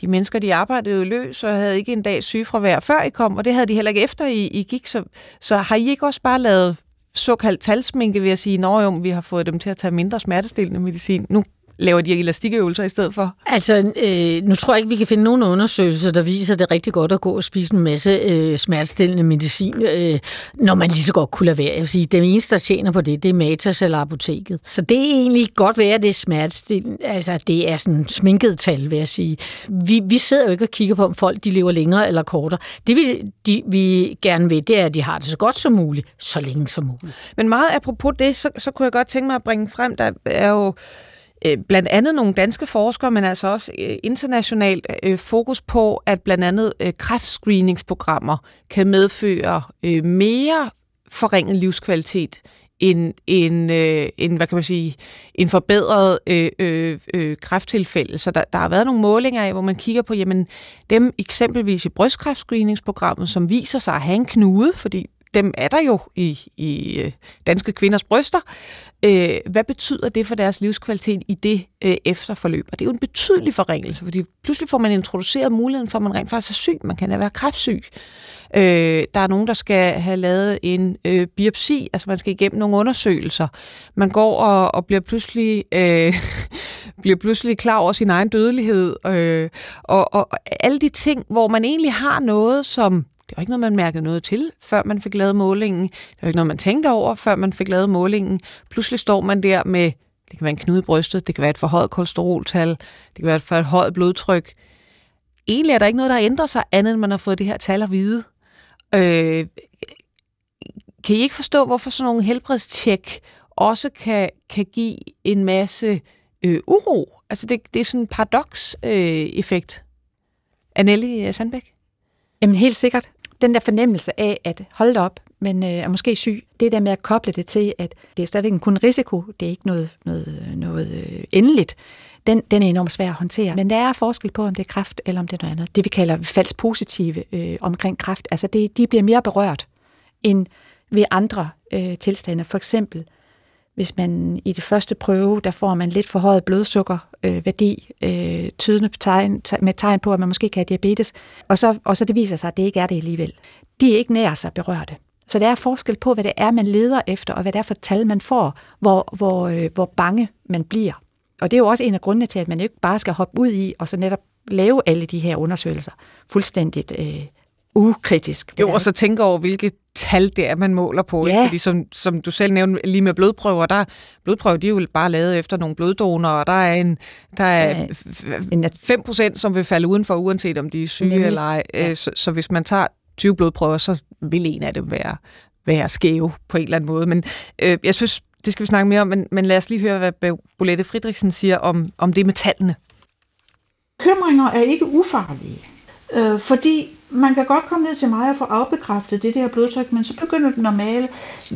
de mennesker, de arbejdede jo løs og havde ikke en dag sygefravær før I kom, og det havde de heller ikke efter I, I gik. Så, så har I ikke også bare lavet såkaldt talsminke ved at sige, at vi har fået dem til at tage mindre smertestillende medicin. Nu laver de elastikøvelser i stedet for? Altså, øh, nu tror jeg ikke, vi kan finde nogen undersøgelser, der viser, at det er rigtig godt at gå og spise en masse øh, smertestillende medicin, øh, når man lige så godt kunne lade være. Jeg vil sige, det eneste, der tjener på det, det er Matas eller apoteket. Så det er egentlig godt være, at det er smertestillende. Altså, det er sådan sminket tal, vil jeg sige. Vi, vi sidder jo ikke og kigger på, om folk de lever længere eller kortere. Det vi, de, vi gerne vil, det er, at de har det så godt som muligt, så længe som muligt. Men meget apropos det, så, så kunne jeg godt tænke mig at bringe frem, der er jo øh, blandt andet nogle danske forskere, men altså også øh, internationalt øh, fokus på, at blandt andet øh, kræftscreeningsprogrammer kan medføre øh, mere forringet livskvalitet en, en, øh, en, hvad kan man sige, en forbedret øh, øh, øh, kræfttilfælde. Så der, der har været nogle målinger af, hvor man kigger på, jamen dem eksempelvis i brystkræftscreeningsprogrammet, som viser sig at have en knude, fordi dem er der jo i, i øh, danske kvinders bryster. Øh, hvad betyder det for deres livskvalitet i det øh, efterforløb? Og det er jo en betydelig forringelse, fordi pludselig får man introduceret muligheden for, at man rent faktisk er syg. Man kan være kræftsyg. Øh, der er nogen, der skal have lavet en øh, biopsi, altså man skal igennem nogle undersøgelser. Man går og, og bliver pludselig øh, bliver pludselig klar over sin egen dødelighed, øh, og, og, og alle de ting, hvor man egentlig har noget, som det var ikke noget, man mærkede noget til, før man fik lavet målingen. Det var ikke noget, man tænkte over, før man fik lavet målingen. Pludselig står man der med, det kan være en knude i brystet, det kan være et forhøjet kolesteroltal, det kan være et forhøjet blodtryk. Egentlig er der ikke noget, der ændrer sig, andet end man har fået det her tal at vide. Øh, kan I ikke forstå, hvorfor sådan nogle helbredstjek også kan, kan give en masse øh, uro? Altså det, det er sådan en paradox-effekt. Øh, Anneli Sandbæk? Jamen helt sikkert den der fornemmelse af, at holde op, men øh, er måske syg, det der med at koble det til, at det er stadigvæk kun en risiko, det er ikke noget, noget, noget øh, endeligt, den, den er enormt svær at håndtere. Men der er forskel på, om det er kræft eller om det er noget andet. Det vi kalder falsk positive øh, omkring kræft, altså det, de bliver mere berørt end ved andre øh, tilstande. For eksempel hvis man i det første prøve, der får man lidt forhøjet blodsukkerværdi, øh, øh, tydende tegn, med tegn på, at man måske kan have diabetes, og så, og så det viser sig, at det ikke er det alligevel. De er ikke nær sig berørte. Så der er forskel på, hvad det er, man leder efter, og hvad det er for tal, man får, hvor, hvor, øh, hvor bange man bliver. Og det er jo også en af grundene til, at man ikke bare skal hoppe ud i, og så netop lave alle de her undersøgelser fuldstændigt øh, ukritisk. Jo, og så tænker over, hvilke tal det er, man måler på. Ja. Fordi som, som du selv nævnte, lige med blodprøver, der blodprøver, de er jo bare lavet efter nogle bloddonorer, og der er, en, der er ja, 5%, som vil falde udenfor, uanset om de er syge Nemlig. eller ej. Ja. Øh, så, så hvis man tager 20 blodprøver, så vil en af dem være, være skæve på en eller anden måde. Men øh, jeg synes, det skal vi snakke mere om, men, men lad os lige høre, hvad Bolette Friedrichsen siger om, om det med tallene. Bekymringer er ikke ufarlige, øh, fordi man kan godt komme ned til mig og få afbekræftet det der blodtryk, men så begynder det normale.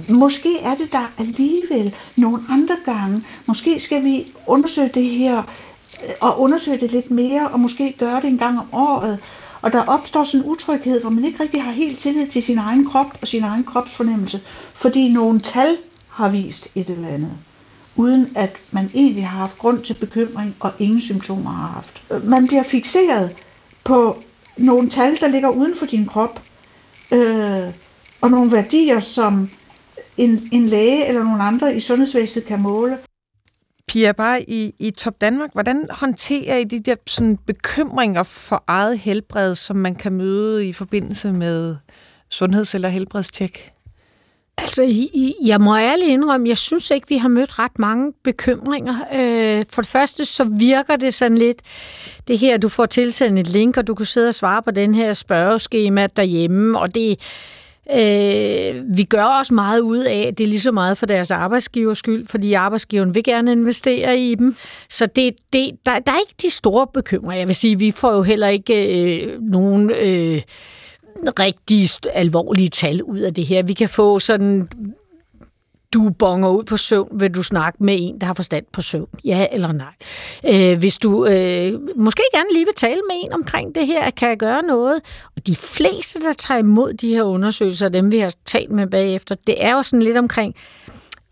Måske er det der alligevel nogle andre gange. Måske skal vi undersøge det her øh, og undersøge det lidt mere, og måske gøre det en gang om året. Og der opstår sådan en utryghed, hvor man ikke rigtig har helt tillid til sin egen krop og sin egen kropsfornemmelse, fordi nogle tal har vist et eller andet, uden at man egentlig har haft grund til bekymring og ingen symptomer har haft. Øh, man bliver fixeret på nogle tal, der ligger uden for din krop, øh, og nogle værdier, som en, en læge eller nogle andre i sundhedsvæsenet kan måle. Pia, bare i, i Top Danmark, hvordan håndterer I de der sådan, bekymringer for eget helbred, som man kan møde i forbindelse med sundheds- eller helbredstjek? Altså, jeg må ærligt indrømme, jeg synes ikke, vi har mødt ret mange bekymringer. Øh, for det første, så virker det sådan lidt, det her, du får tilsendt et link, og du kan sidde og svare på den her spørgeskema derhjemme, og det, Øh, vi gør også meget ud af, det er lige så meget for deres arbejdsgivers skyld, fordi arbejdsgiveren vil gerne investere i dem. Så det, det, der, der er ikke de store bekymringer. Jeg vil sige, vi får jo heller ikke øh, nogen... Øh, rigtig alvorlige tal ud af det her. Vi kan få sådan du bonger ud på søvn, vil du snakke med en, der har forstand på søvn? Ja eller nej? Øh, hvis du øh, måske gerne lige vil tale med en omkring det her, kan jeg gøre noget? Og de fleste, der tager imod de her undersøgelser, dem vi har talt med bagefter, det er jo sådan lidt omkring,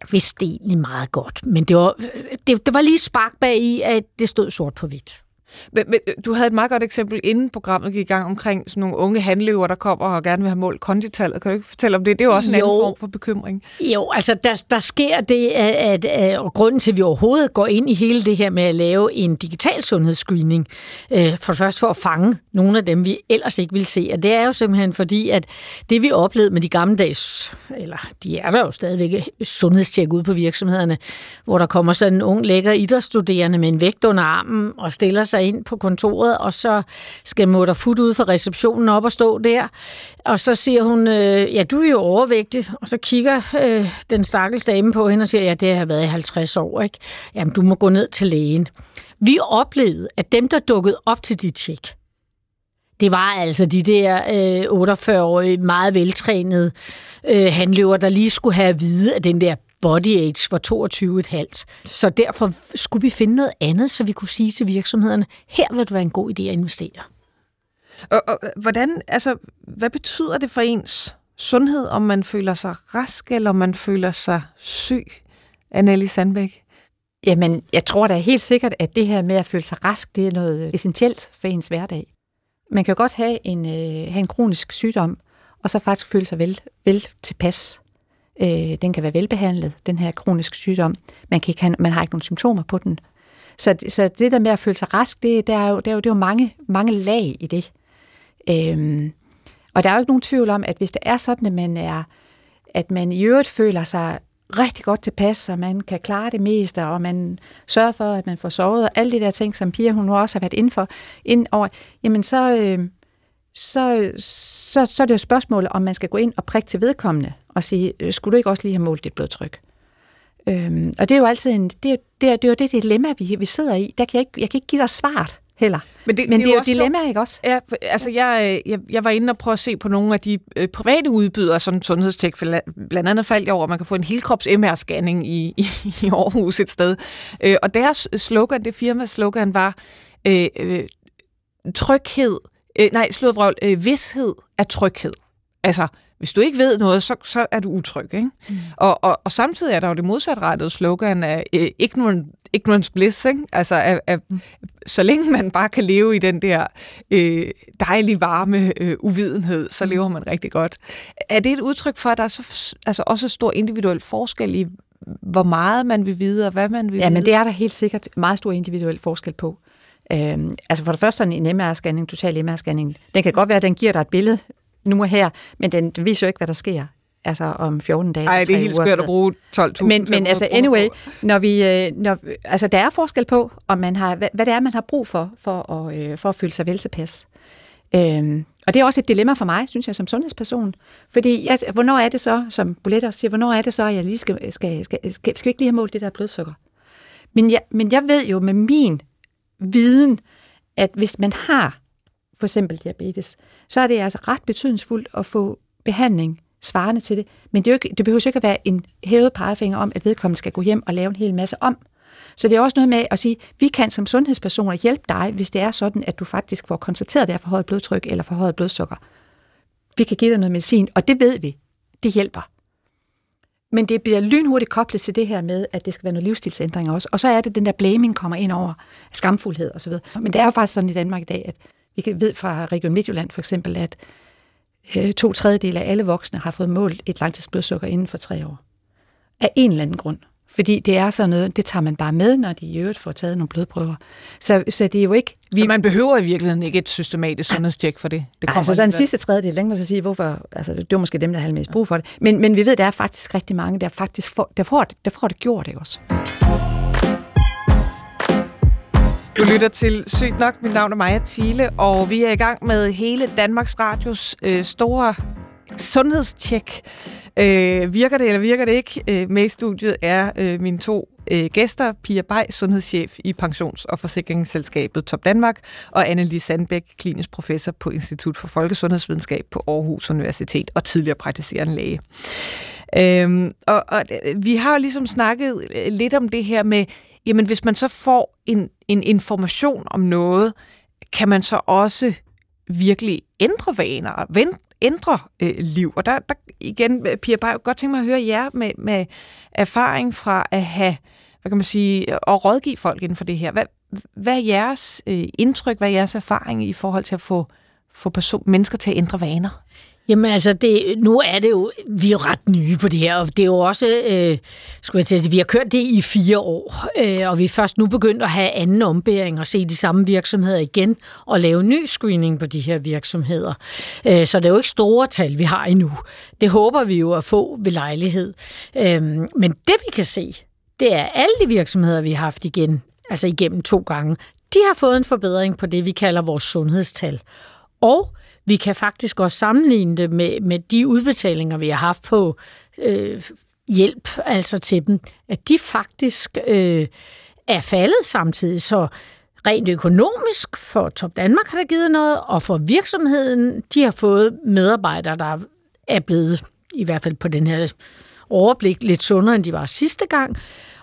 jeg vidste det egentlig meget godt, men det var, øh, det, det var lige spark bag i, at det stod sort på hvidt. Men, men du havde et meget godt eksempel, inden programmet gik i gang, omkring sådan nogle unge handløver, der kommer og gerne vil have målt konditallet. Kan du ikke fortælle om det? Det er jo også en jo. anden form for bekymring. Jo, altså der, der sker det, at, at, og grunden til, at vi overhovedet går ind i hele det her med at lave en digital sundhedsscreening, øh, for det første for at fange nogle af dem, vi ellers ikke vil se, og det er jo simpelthen fordi, at det vi oplevede med de gammeldags, eller de er der jo stadigvæk sundhedstjek ude på virksomhederne, hvor der kommer sådan en ung lækker idrætsstuderende med en vægt under armen og stiller sig ind på kontoret, og så skal Mutter Fut ud fra receptionen op og stå der. Og så siger hun, øh, ja, du er jo overvægtig. Og så kigger øh, den stakkels dame på hende og siger, ja, det har været i 50 år, ikke? Jamen, du må gå ned til lægen. Vi oplevede, at dem, der dukkede op til dit tjek, det var altså de der øh, 48-årige, meget veltrænede øh, handløver, der lige skulle have at vide, at den der body age var 22,5. Så derfor skulle vi finde noget andet, så vi kunne sige til virksomhederne, her vil det være en god idé at investere. Og, og hvordan, altså, hvad betyder det for ens sundhed, om man føler sig rask, eller om man føler sig syg, Anneli Sandbæk? Jamen, jeg tror da helt sikkert, at det her med at føle sig rask, det er noget essentielt for ens hverdag. Man kan godt have en, øh, have en kronisk sygdom, og så faktisk føle sig vel, vel tilpas. Øh, den kan være velbehandlet, den her kroniske sygdom. Man, kan ikke have, man har ikke nogen symptomer på den. Så, så det der med at føle sig rask, det, det, er, jo, det, er, jo, det er jo mange, mange lag i det. Øhm, og der er jo ikke nogen tvivl om, at hvis det er sådan, at man, er, at man i øvrigt føler sig rigtig godt tilpas, og man kan klare det meste, og man sørger for, at man får sovet, og alle de der ting, som Pia hun nu også har været inden for, ind over, jamen så, øh, så, så, så er det jo spørgsmålet, om man skal gå ind og prikke til vedkommende og sige, øh, skulle du ikke også lige have målt dit blodtryk? Øhm, og det er jo altid en, det, er, det, er, det er jo det dilemma, vi, vi sidder i. Der kan jeg, ikke, jeg kan ikke give dig svaret heller. Men det, Men det, det er jo et dilemma, ikke også? Ja, altså jeg, jeg, jeg var inde og prøve at se på nogle af de øh, private udbydere, sådan sundhedstjek, blandt andet faldt jeg over, at man kan få en helkrops MR-scanning i, i, i Aarhus et sted. Øh, og deres slogan, det firmas slogan var øh, øh, tryghed, øh, nej, slået vrøvl, øh, vidshed er tryghed. Altså, hvis du ikke ved noget, så, så er du utryg. Ikke? Mm. Og, og, og samtidig er der jo det modsatrettede slogan af øh, ignorant, ignorance bliss. Ikke? Altså, af, af, mm. så længe man bare kan leve i den der øh, dejlige, varme øh, uvidenhed, så mm. lever man rigtig godt. Er det et udtryk for, at der er så, altså også stor individuel forskel i, hvor meget man vil vide, og hvad man vil ja, vide? men det er der helt sikkert meget stor individuel forskel på. Øhm, altså for det første sådan en MR-scanning, total MR-scanning, den kan godt være, at den giver dig et billede nu og her, men den, den viser jo ikke, hvad der sker altså om 14 dage. Nej, det er helt skørt at bruge 12.000. Men, men altså anyway, når vi, øh, når, altså der er forskel på, om man har, hvad, hvad det er, man har brug for, for at, øh, for at føle sig vel tilpas. Øhm, og det er også et dilemma for mig, synes jeg, som sundhedsperson. Fordi, altså, hvornår er det så, som Bolette siger, hvornår er det så, at jeg lige skal, skal, skal, skal, skal vi ikke lige have målt det der blodsukker? Men jeg, men jeg ved jo med min viden, at hvis man har for eksempel diabetes, så er det altså ret betydningsfuldt at få behandling svarende til det. Men det, er jo ikke, det behøver ikke at være en hævet pegefinger om, at vedkommende skal gå hjem og lave en hel masse om. Så det er også noget med at sige, vi kan som sundhedspersoner hjælpe dig, hvis det er sådan, at du faktisk får konstateret, at det er forhøjet blodtryk eller forhøjet blodsukker. Vi kan give dig noget medicin, og det ved vi. Det hjælper. Men det bliver lynhurtigt koblet til det her med, at det skal være noget livsstilsændring også. Og så er det, den der blaming kommer ind over skamfuldhed osv. Men det er jo faktisk sådan i Danmark i dag, at vi ved fra Region Midtjylland for eksempel, at øh, to tredjedel af alle voksne har fået målt et langtidsblodsukker inden for tre år. Af en eller anden grund. Fordi det er sådan noget, det tager man bare med, når de i øvrigt får taget nogle blodprøver. Så, så det er jo ikke... Vi... Så man behøver i virkeligheden ikke et systematisk sundhedstjek for det? det kommer altså, den sidste tredjedel, den kan så sige, hvorfor... Altså, det var måske dem, der havde mest brug for det. Men, men vi ved, der er faktisk rigtig mange, der faktisk får, der får, der får det gjort, ikke også? Du lytter til Sygt nok. Mit navn er Maja Thiele, og vi er i gang med hele Danmarks Radios øh, store sundhedstjek. Øh, virker det eller virker det ikke? Øh, med i studiet er øh, mine to øh, gæster, Pia Bay, sundhedschef i Pensions- og Forsikringsselskabet Top Danmark, og Annelie Sandbæk, klinisk professor på Institut for Folkesundhedsvidenskab på Aarhus Universitet og tidligere praktiserende læge. Øhm, og, og øh, vi har ligesom snakket øh, lidt om det her med, jamen hvis man så får en, en information om noget, kan man så også virkelig ændre vaner, ændre øh, liv. Og der, der igen, Pia Bay, godt tænke mig at høre jer med, med erfaring fra at have hvad kan man sige, at rådgive folk inden for det her. Hvad, hvad er jeres øh, indtryk, hvad er jeres erfaring i forhold til at få, få person, mennesker til at ændre vaner? Jamen altså, det, nu er det jo, vi er jo ret nye på det her, og det er jo også, øh, skulle jeg sige, vi har kørt det i fire år, øh, og vi er først nu begyndt at have anden ombæring og se de samme virksomheder igen, og lave ny screening på de her virksomheder. Øh, så det er jo ikke store tal, vi har endnu. Det håber vi jo at få ved lejlighed. Øh, men det vi kan se, det er alle de virksomheder, vi har haft igen, altså igennem to gange, de har fået en forbedring på det, vi kalder vores sundhedstal. Og vi kan faktisk også sammenligne det med, med de udbetalinger, vi har haft på øh, hjælp altså til dem, at de faktisk øh, er faldet samtidig. Så rent økonomisk for Top Danmark har det givet noget, og for virksomheden, de har fået medarbejdere, der er blevet, i hvert fald på den her overblik, lidt sundere, end de var sidste gang.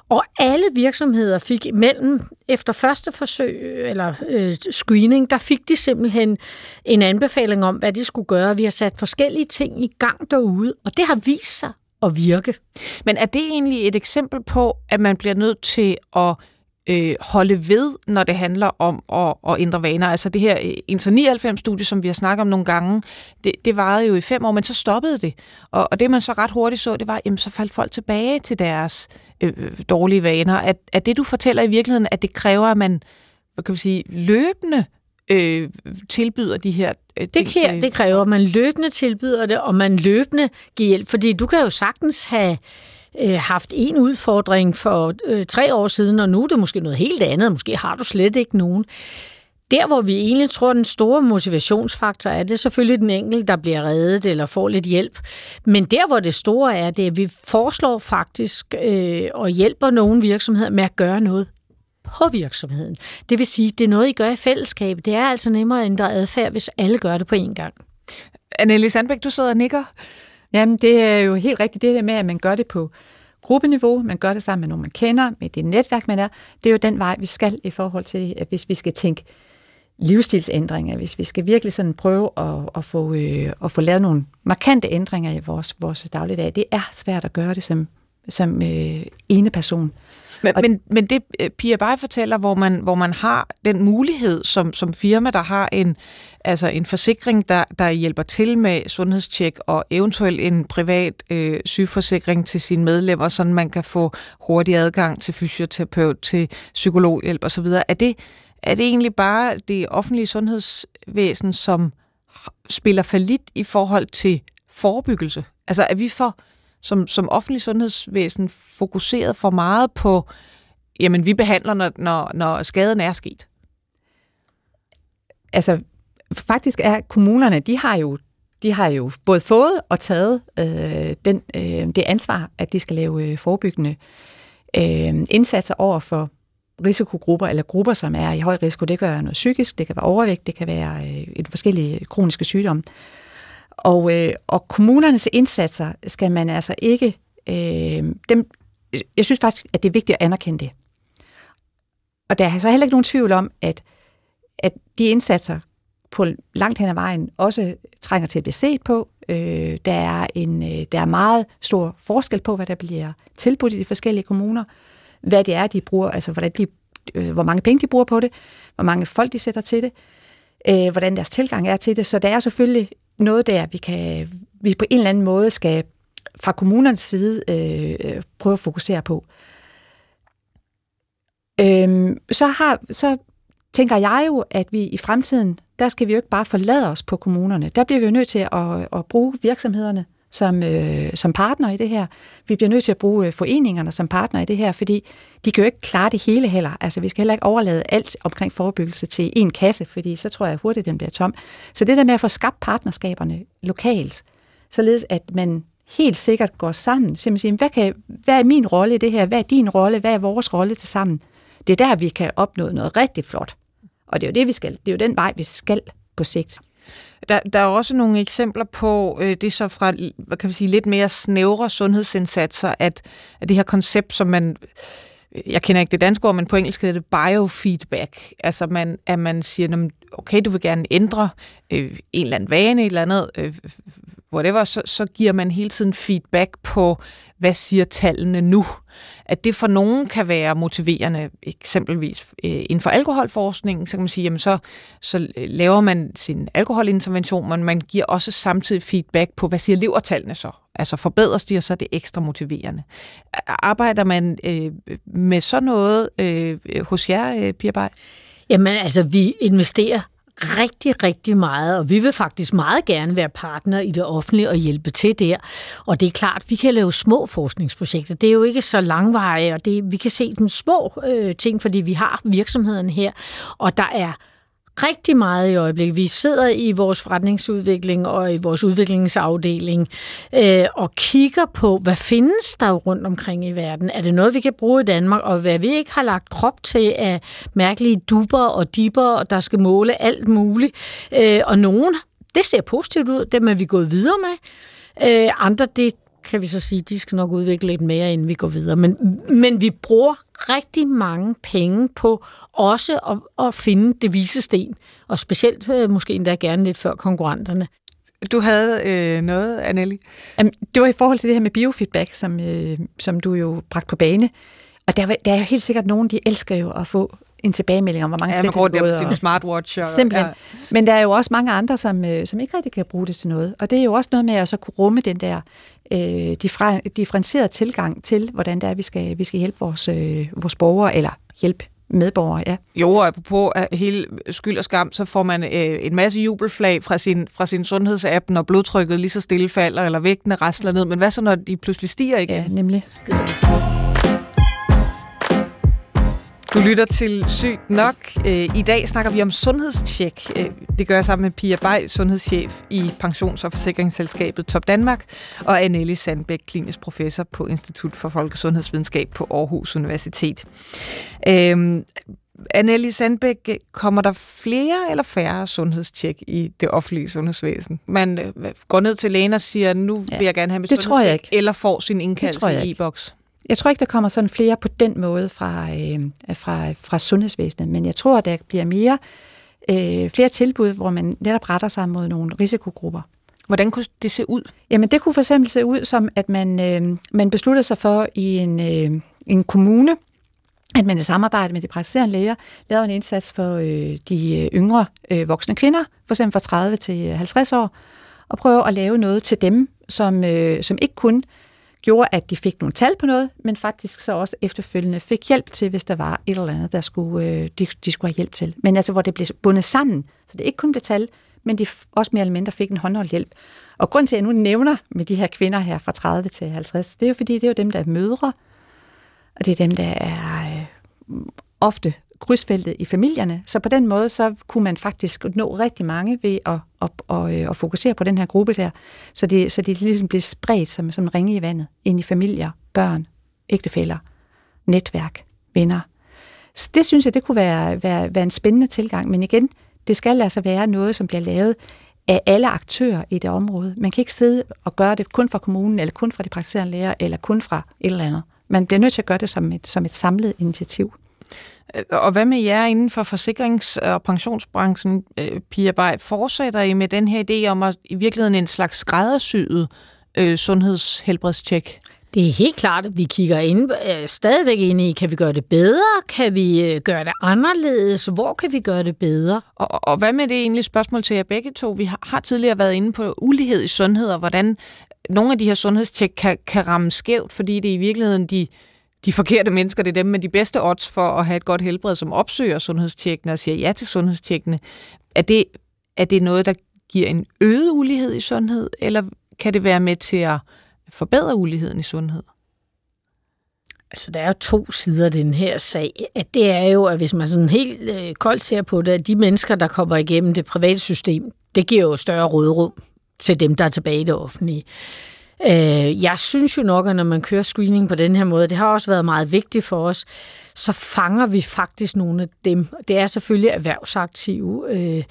Og alle virksomheder fik mellem, efter første forsøg eller øh, screening, der fik de simpelthen en anbefaling om, hvad de skulle gøre. Vi har sat forskellige ting i gang derude, og det har vist sig at virke. Men er det egentlig et eksempel på, at man bliver nødt til at øh, holde ved, når det handler om at, at ændre vaner. Altså det her øh, 1999-studie, som vi har snakket om nogle gange, det, det varede jo i fem år, men så stoppede det. Og, og det man så ret hurtigt så, det var, jamen så faldt folk tilbage til deres øh, dårlige vaner. At, at det du fortæller i virkeligheden, at det kræver, at man hvad kan vi sige, løbende øh, tilbyder de her øh, det, her, det kræver, at man løbende tilbyder det, og man løbende giver hjælp. Fordi du kan jo sagtens have øh, haft en udfordring for øh, tre år siden, og nu er det måske noget helt andet. Måske har du slet ikke nogen. Der, hvor vi egentlig tror, den store motivationsfaktor er, det er selvfølgelig den enkelte, der bliver reddet eller får lidt hjælp. Men der, hvor det store er, det er, at vi foreslår faktisk øh, og hjælper nogle virksomheder med at gøre noget på virksomheden. Det vil sige, det er noget, I gør i fællesskab. Det er altså nemmere at ændre adfærd, hvis alle gør det på én gang. Anneli Sandbæk, du sidder og nikker. Jamen, det er jo helt rigtigt det der med, at man gør det på gruppeniveau, man gør det sammen med nogen, man kender, med det netværk, man er. Det er jo den vej, vi skal i forhold til, at hvis vi skal tænke livsstilsændringer, hvis vi skal virkelig sådan prøve at, at, få, øh, at få lavet nogle markante ændringer i vores, vores dagligdag. Det er svært at gøre det som, som øh, ene person. Men, men, men det øh, Pia bare fortæller, hvor man, hvor man har den mulighed som, som firma, der har en, altså en forsikring, der, der hjælper til med sundhedstjek og eventuelt en privat øh, sygeforsikring til sine medlemmer, så man kan få hurtig adgang til fysioterapeut, til psykologhjælp osv. Er det, er det egentlig bare det offentlige sundhedsvæsen, som spiller for lidt i forhold til forebyggelse? Altså er vi for som, som offentlig sundhedsvæsen fokuseret for meget på, jamen vi behandler, når, når, når skaden er sket? Altså, faktisk er kommunerne, de har jo de har jo både fået og taget øh, den, øh, det ansvar, at de skal lave øh, forebyggende øh, indsatser over for risikogrupper, eller grupper, som er i høj risiko. Det kan være noget psykisk, det kan være overvægt, det kan være øh, forskellige kroniske sygdomme. Og, øh, og kommunernes indsatser skal man altså ikke... Øh, dem, jeg synes faktisk, at det er vigtigt at anerkende det. Og der er så heller ikke nogen tvivl om, at, at de indsatser på langt hen ad vejen også trænger til at blive set på. Øh, der, er en, øh, der er meget stor forskel på, hvad der bliver tilbudt i de forskellige kommuner. Hvad det er, de bruger, altså hvordan de, øh, hvor mange penge de bruger på det, hvor mange folk de sætter til det, øh, hvordan deres tilgang er til det. Så der er selvfølgelig noget der, vi, kan, vi på en eller anden måde skal fra kommunernes side øh, prøve at fokusere på. Øhm, så, har, så tænker jeg jo, at vi i fremtiden, der skal vi jo ikke bare forlade os på kommunerne. Der bliver vi jo nødt til at, at bruge virksomhederne som, øh, som partner i det her. Vi bliver nødt til at bruge øh, foreningerne som partner i det her, fordi de kan jo ikke klare det hele heller. Altså, vi skal heller ikke overlade alt omkring forebyggelse til en kasse, fordi så tror jeg hurtigt, den bliver tom. Så det der med at få skabt partnerskaberne lokalt, således at man helt sikkert går sammen, Simpelthen, hvad, kan, hvad er min rolle i det her? Hvad er din rolle? Hvad er vores rolle til sammen? Det er der, vi kan opnå noget rigtig flot. Og det er jo det, vi skal. Det er jo den vej, vi skal på sigt. Der, der er også nogle eksempler på, øh, det er så fra hvad kan vi sige, lidt mere snævre sundhedsindsatser, at, at det her koncept, som man, jeg kender ikke det danske ord, men på engelsk hedder det biofeedback. Altså man, at man siger, okay, du vil gerne ændre øh, en eller anden vane, et eller andet, øh, whatever, så, så giver man hele tiden feedback på, hvad siger tallene nu? At det for nogen kan være motiverende, eksempelvis øh, inden for alkoholforskningen, så kan man sige, jamen så, så øh, laver man sin alkoholintervention, men man giver også samtidig feedback på, hvad siger levertallene så? Altså forbedres de, og så er det ekstra motiverende. Arbejder man øh, med sådan noget øh, hos jer, øh, Pia Bay? Jamen altså, vi investerer rigtig, rigtig meget, og vi vil faktisk meget gerne være partner i det offentlige og hjælpe til der. Og det er klart, vi kan lave små forskningsprojekter. Det er jo ikke så langvarige, og det, vi kan se den små øh, ting, fordi vi har virksomheden her, og der er rigtig meget i øjeblikket. Vi sidder i vores forretningsudvikling og i vores udviklingsafdeling øh, og kigger på, hvad findes der rundt omkring i verden? Er det noget, vi kan bruge i Danmark? Og hvad vi ikke har lagt krop til af mærkelige duber og dipper, der skal måle alt muligt. Øh, og nogen, det ser positivt ud, dem er vi gået videre med. Øh, andre, det kan vi så sige, de skal nok udvikle lidt mere, inden vi går videre. Men, men vi bruger rigtig mange penge på også at, at finde det vise sten, og specielt øh, måske endda gerne lidt før konkurrenterne. Du havde øh, noget, Anneli? Jamen, det var i forhold til det her med biofeedback, som, øh, som du jo bragt på bane. Og der, der er jo helt sikkert nogen, de elsker jo at få en tilbagemelding om, hvor mange ja, skridt de har sin smartwatch. Og, simpelthen. Ja. Men der er jo også mange andre, som, øh, som ikke rigtig kan bruge det til noget. Og det er jo også noget med at så kunne rumme den der øh, differentieret tilgang til, hvordan det er, vi skal, vi skal hjælpe vores, øh, vores borgere, eller hjælpe medborgere, ja. Jo, og apropos hele skyld og skam, så får man øh, en masse jubelflag fra sin, fra sin sundhedsapp, når blodtrykket lige så stille falder, eller vægtene rasler ned. Men hvad så, når de pludselig stiger igen? Ja, nemlig. Du lytter til Sygt Nok. Øh, I dag snakker vi om sundhedstjek. Øh, det gør jeg sammen med Pia Bay, sundhedschef i Pensions- og Forsikringsselskabet Top Danmark, og Anneli Sandbæk, klinisk professor på Institut for Folkesundhedsvidenskab på Aarhus Universitet. Øhm, Anneli Sandbæk, kommer der flere eller færre sundhedstjek i det offentlige sundhedsvæsen? Man øh, går ned til lægen og siger, nu vil jeg gerne have mit det sundhedstjek, eller får sin indkaldelse i e-boks? Jeg tror ikke, der kommer sådan flere på den måde fra, øh, fra, fra sundhedsvæsenet, men jeg tror, der bliver mere øh, flere tilbud, hvor man netop retter sig mod nogle risikogrupper. Hvordan kunne det se ud? Jamen, det kunne for eksempel se ud som, at man, øh, man besluttede sig for i en, øh, en kommune, at man i samarbejde med de praktiserende læger lavede en indsats for øh, de øh, yngre øh, voksne kvinder, for eksempel fra 30 til 50 år, og prøve at lave noget til dem, som, øh, som ikke kun gjorde, at de fik nogle tal på noget, men faktisk så også efterfølgende fik hjælp til, hvis der var et eller andet, der skulle, øh, de, de skulle have hjælp til. Men altså, hvor det blev bundet sammen, så det ikke kun blev tal, men de også mere eller mindre fik en håndholdt hjælp. Og grund til, at jeg nu nævner med de her kvinder her fra 30 til 50, det er jo fordi, det er jo dem, der er mødre, og det er dem, der er øh, ofte krydsfeltet i familierne. Så på den måde, så kunne man faktisk nå rigtig mange ved at, at, at, at, at fokusere på den her gruppe der, så det, så det ligesom blev spredt som, som ringe i vandet ind i familier, børn, ægtefæller, netværk, venner. Så det synes jeg, det kunne være, være, være en spændende tilgang. Men igen, det skal altså være noget, som bliver lavet af alle aktører i det område. Man kan ikke sidde og gøre det kun fra kommunen, eller kun fra de praktiserende læger, eller kun fra et eller andet. Man bliver nødt til at gøre det som et, som et samlet initiativ. Og hvad med jer inden for forsikrings- og pensionsbranchen, øh, Pia Bay? Fortsætter I med den her idé om at i virkeligheden en slags skræddersyet øh, sundhedshelbredstjek? Det er helt klart, at vi kigger ind, øh, stadigvæk ind i, kan vi gøre det bedre? Kan vi øh, gøre det anderledes? Hvor kan vi gøre det bedre? Og, og hvad med det egentlig spørgsmål til jer begge to? Vi har, har tidligere været inde på ulighed i sundhed, og hvordan nogle af de her sundhedstjek kan, kan ramme skævt, fordi det er i virkeligheden de de forkerte mennesker, det er dem med de bedste odds for at have et godt helbred, som opsøger sundhedstjekkene og siger ja til sundhedstjekkene. Er det, er det noget, der giver en øget ulighed i sundhed, eller kan det være med til at forbedre uligheden i sundhed? Altså, der er to sider af den her sag. At det er jo, at hvis man sådan helt øh, koldt ser på det, at de mennesker, der kommer igennem det private system, det giver jo større rådrum til dem, der er tilbage i det offentlige. Øh, jeg synes jo nok, at når man kører screening på den her måde, det har også været meget vigtigt for os, så fanger vi faktisk nogle af dem. Det er selvfølgelig erhvervsaktive, øh,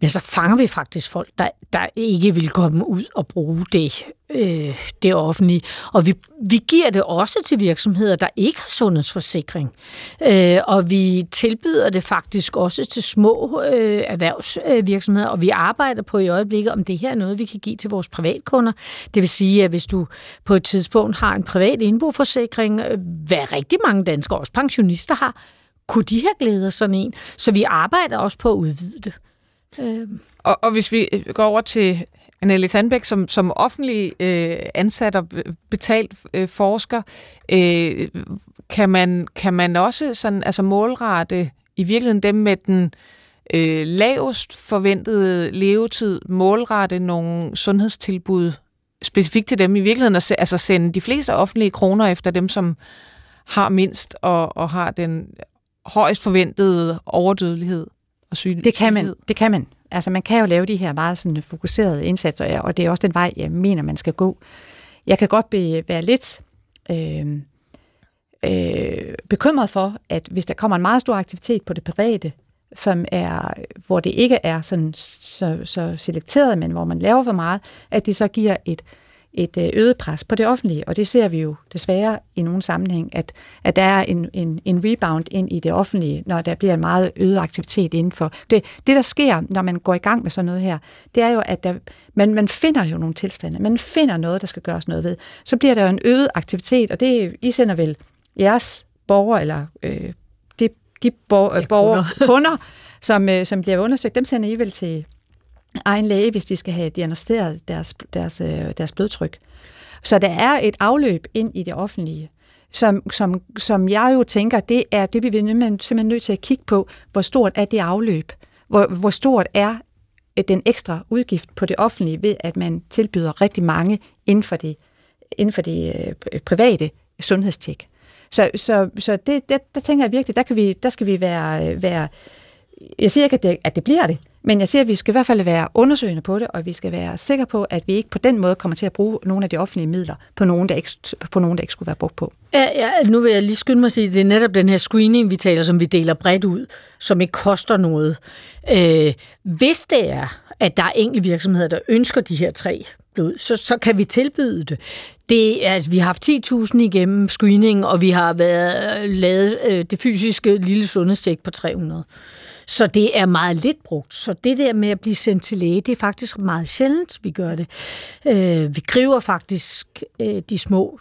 men så fanger vi faktisk folk, der, der ikke vil komme ud og bruge det øh, det offentlige. Og vi, vi giver det også til virksomheder, der ikke har sundhedsforsikring. Øh, og vi tilbyder det faktisk også til små øh, erhvervsvirksomheder, og vi arbejder på i øjeblikket, om det her er noget, vi kan give til vores privatkunder. Det vil sige, at hvis du på et tidspunkt har en privat indboforsikring, øh, hvad rigtig mange danskere, også pensionister har, kunne de have glæder sådan en. Så vi arbejder også på at udvide det. Øh. Og, og hvis vi går over til Annette Sandbæk, som, som offentlig øh, ansat og betalt øh, forsker, øh, kan, man, kan man også sådan, altså målrette i virkeligheden dem med den øh, lavest forventede levetid, målrette nogle sundhedstilbud specifikt til dem i virkeligheden, altså sende de fleste offentlige kroner efter dem, som har mindst og, og har den højst forventede overdødelighed og sygelighed. Det kan man, det kan man. Altså man kan jo lave de her meget sådan fokuserede indsatser, og det er også den vej, jeg mener, man skal gå. Jeg kan godt be, være lidt øh, øh, bekymret for, at hvis der kommer en meget stor aktivitet på det private, som er, hvor det ikke er sådan, så, så selekteret, men hvor man laver for meget, at det så giver et et øh, øget pres på det offentlige, og det ser vi jo desværre i nogle sammenhæng, at, at der er en, en, en rebound ind i det offentlige, når der bliver en meget øget aktivitet indenfor. Det, det, der sker, når man går i gang med sådan noget her, det er jo, at der, man, man finder jo nogle tilstande, man finder noget, der skal gøres noget ved. Så bliver der jo en øget aktivitet, og det I sender vel jeres borgere, eller øh, de, de borgere, ja, borgere kunder, som, øh, som bliver undersøgt, dem sender I vel til egen læge, hvis de skal have diagnosticeret deres, deres, øh, deres blodtryk. Så der er et afløb ind i det offentlige, som, som, som jeg jo tænker, det er det, vi simpelthen nødt til at kigge på, hvor stort er det afløb? Hvor, hvor stort er øh, den ekstra udgift på det offentlige ved, at man tilbyder rigtig mange inden for det, inden for det øh, private sundhedstjek. Så, så, så det, det, der tænker jeg virkelig, der, kan vi, der skal vi være, øh, være jeg siger ikke, at det, at det bliver det, men jeg siger, at vi skal i hvert fald være undersøgende på det, og vi skal være sikre på, at vi ikke på den måde kommer til at bruge nogle af de offentlige midler på nogen, der ikke, på nogen, der ikke skulle være brugt på. Ja, ja, nu vil jeg lige skynde mig at sige, at det er netop den her screening, vi taler, som vi deler bredt ud, som ikke koster noget. Øh, hvis det er, at der er enkelte virksomheder, der ønsker de her tre blod, så, så kan vi tilbyde det. Det er, altså, vi har haft 10.000 igennem screening, og vi har været, øh, lavet øh, det fysiske lille sundhedstjek på 300. Så det er meget lidt brugt. Så det der med at blive sendt til læge, det er faktisk meget sjældent, vi gør det. Øh, vi griber faktisk øh, de små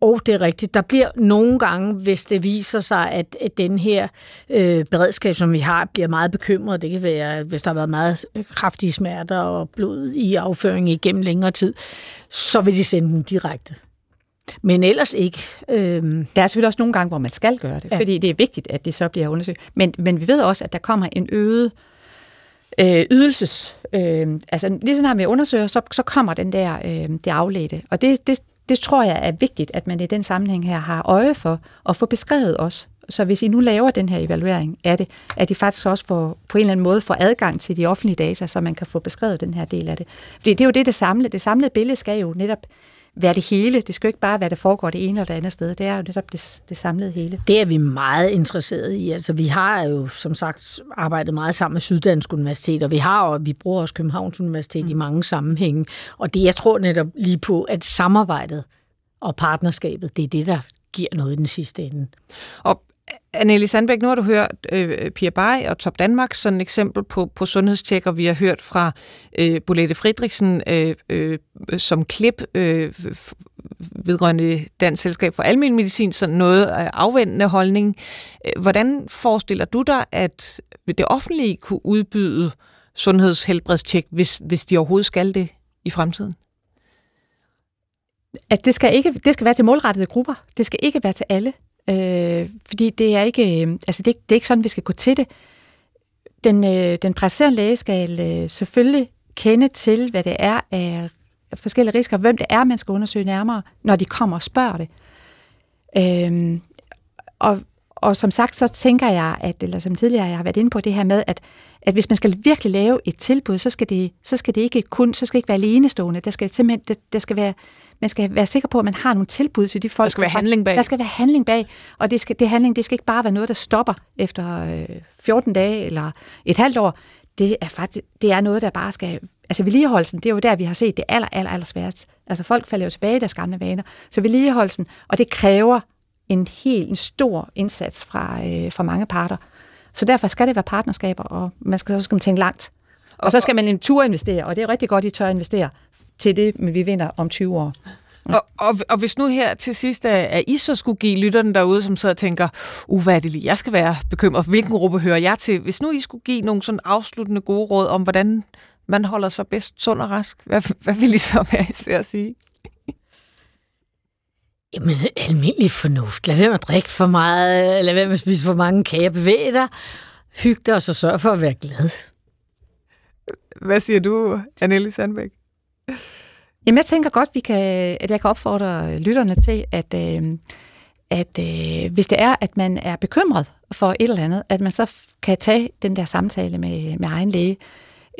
og det er rigtigt. Der bliver nogle gange, hvis det viser sig, at, at den her øh, beredskab, som vi har, bliver meget bekymret. Det kan være, hvis der har været meget kraftige smerter og blod i afføringen igennem længere tid, så vil de sende den direkte. Men ellers ikke. Øhm. Der er selvfølgelig også nogle gange, hvor man skal gøre det, ja. fordi det er vigtigt, at det så bliver undersøgt. Men, men vi ved også, at der kommer en øget øh, ydelses... Øh, altså lige sådan her med undersøger, så, så kommer den der øh, det afledte. Og det, det, det tror jeg er vigtigt, at man i den sammenhæng her har øje for at få beskrevet også. Så hvis I nu laver den her evaluering af det, at I faktisk også får, på en eller anden måde får adgang til de offentlige data, så man kan få beskrevet den her del af det. Fordi det er jo det, det samlede. Det samlede billede skal jo netop være det hele. Det skal jo ikke bare være, der foregår det ene eller det andet sted. Det er jo netop det, det samlede hele. Det er vi meget interesserede i. Altså, vi har jo, som sagt, arbejdet meget sammen med Syddansk Universitet, og vi har og vi bruger også Københavns Universitet mm. i mange sammenhænge. Og det, jeg tror netop lige på, at samarbejdet og partnerskabet, det er det, der giver noget i den sidste ende. Og Anneli Sandbæk, nu har du hørt øh, Pia Bay og Top Danmark sådan et eksempel på, på sundhedstjekker. Vi har hørt fra øh, Bolette Friedrichsen øh, øh, som klip øh, vedrørende Dansk Selskab for Almen Medicin, sådan noget øh, afvendende holdning. Øh, hvordan forestiller du dig, at det offentlige kunne udbyde sundhedshelbredstjek, hvis, hvis de overhovedet skal det i fremtiden? At det skal ikke det skal være til målrettede grupper. Det skal ikke være til alle. Øh, fordi det er ikke, øh, altså det, det er ikke sådan, vi skal gå til det. Den, øh, den presserende læge skal øh, selvfølgelig kende til, hvad det er af forskellige risker, hvem det er, man skal undersøge nærmere, når de kommer og spørger det. Øh, og, og som sagt, så tænker jeg, at, eller som tidligere jeg har været inde på det her med, at, at hvis man skal virkelig lave et tilbud, så skal det, så skal det ikke kun, så skal det ikke være alenestående. Der skal simpelthen, der, der skal være man skal være sikker på, at man har nogle tilbud til de folk. Der skal være handling bag. Der skal være handling bag, og det, skal, det handling det skal ikke bare være noget, der stopper efter øh, 14 dage eller et halvt år. Det er faktisk det er noget, der bare skal... Altså vedligeholdelsen, det er jo der, vi har set det aller, aller, aller sværest. Altså folk falder jo tilbage i deres gamle vaner. Så vedligeholdelsen, og det kræver en helt en stor indsats fra, øh, fra mange parter. Så derfor skal det være partnerskaber, og man skal, så skal man tænke langt. Og så skal man en tur investere, og det er rigtig godt, I tør investere til det, men vi vinder om 20 år. Og, og, og hvis nu her til sidst, at I så skulle give lytterne derude, som sidder og tænker, uh, hvad er det lige, jeg skal være bekymret for, hvilken gruppe hører jeg til? Hvis nu I skulle give nogle sådan afsluttende gode råd om, hvordan man holder sig bedst sund og rask, hvad, hvad vil I så være i at sige? Jamen, almindelig fornuft. Lad være med at drikke for meget, lad være med at spise for mange kager, bevæg dig, hyg dig, og så sørg for at være glad. Hvad siger du, Anneli Sandbæk? Jamen, jeg tænker godt, vi kan, at jeg kan opfordre lytterne til, at, øh, at øh, hvis det er, at man er bekymret for et eller andet, at man så kan tage den der samtale med, med egen læge,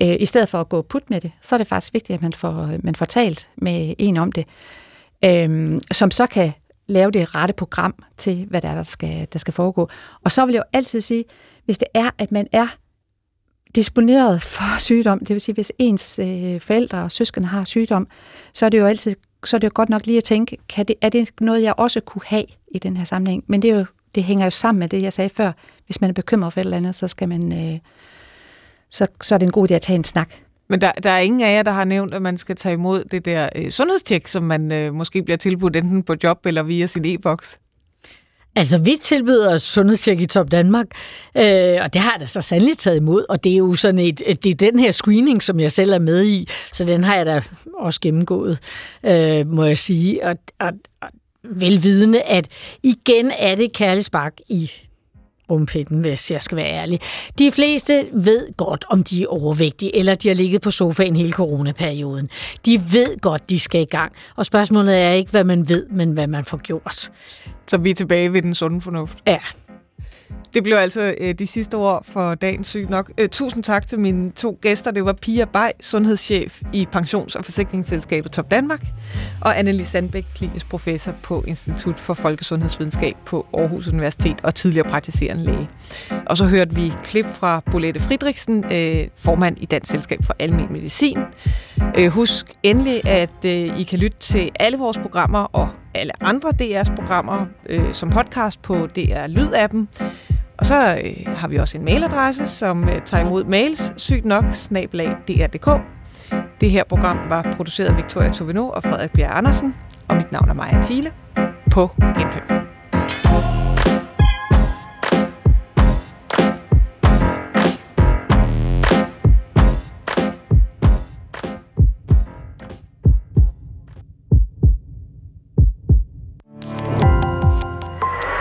øh, i stedet for at gå put med det, så er det faktisk vigtigt, at man får, man får talt med en om det, øh, som så kan lave det rette program til, hvad der, er, der, skal, der skal foregå. Og så vil jeg jo altid sige, hvis det er, at man er disponeret for sygdom, det vil sige, hvis ens øh, forældre og søskende har sygdom, så er det jo altid så er det jo godt nok lige at tænke, kan det, er det noget, jeg også kunne have i den her sammenhæng? Men det, er jo, det hænger jo sammen med det, jeg sagde før. Hvis man er bekymret for et eller andet, så, skal man, øh, så, så er det en god idé at tage en snak. Men der, der er ingen af jer, der har nævnt, at man skal tage imod det der øh, sundhedstjek, som man øh, måske bliver tilbudt enten på job eller via sin e-boks. Altså, vi tilbyder sundhedstjek i Top Danmark, øh, og det har jeg da så sandelig taget imod, og det er jo sådan et, det er den her screening, som jeg selv er med i, så den har jeg da også gennemgået, øh, må jeg sige, og, og, og velvidende, at igen er det kærlig spark i rumpetten, hvis jeg skal være ærlig. De fleste ved godt, om de er overvægtige, eller de har ligget på sofaen hele coronaperioden. De ved godt, de skal i gang. Og spørgsmålet er ikke, hvad man ved, men hvad man får gjort. Så vi er tilbage ved den sunde fornuft. Ja. Det blev altså øh, de sidste ord for dagens syg nok. Øh, tusind tak til mine to gæster. Det var Pia Bay, sundhedschef i Pensions- og Forsikringsselskabet Top Danmark, og Annelise Sandbæk, klinisk professor på Institut for Folkesundhedsvidenskab på Aarhus Universitet og tidligere praktiserende læge. Og så hørte vi klip fra Bolette Friedrichsen, øh, formand i Dansk Selskab for Almen Medicin. Øh, husk endelig, at øh, I kan lytte til alle vores programmer og alle andre DR's programmer øh, som podcast på DR Lyd-appen. Og så øh, har vi også en mailadresse, som øh, tager imod mails, sygt nok, snablag dr.dk. Det her program var produceret af Victoria Tovino og Frederik Bjerg Andersen, og mit navn er Maja Thiele. På genhør.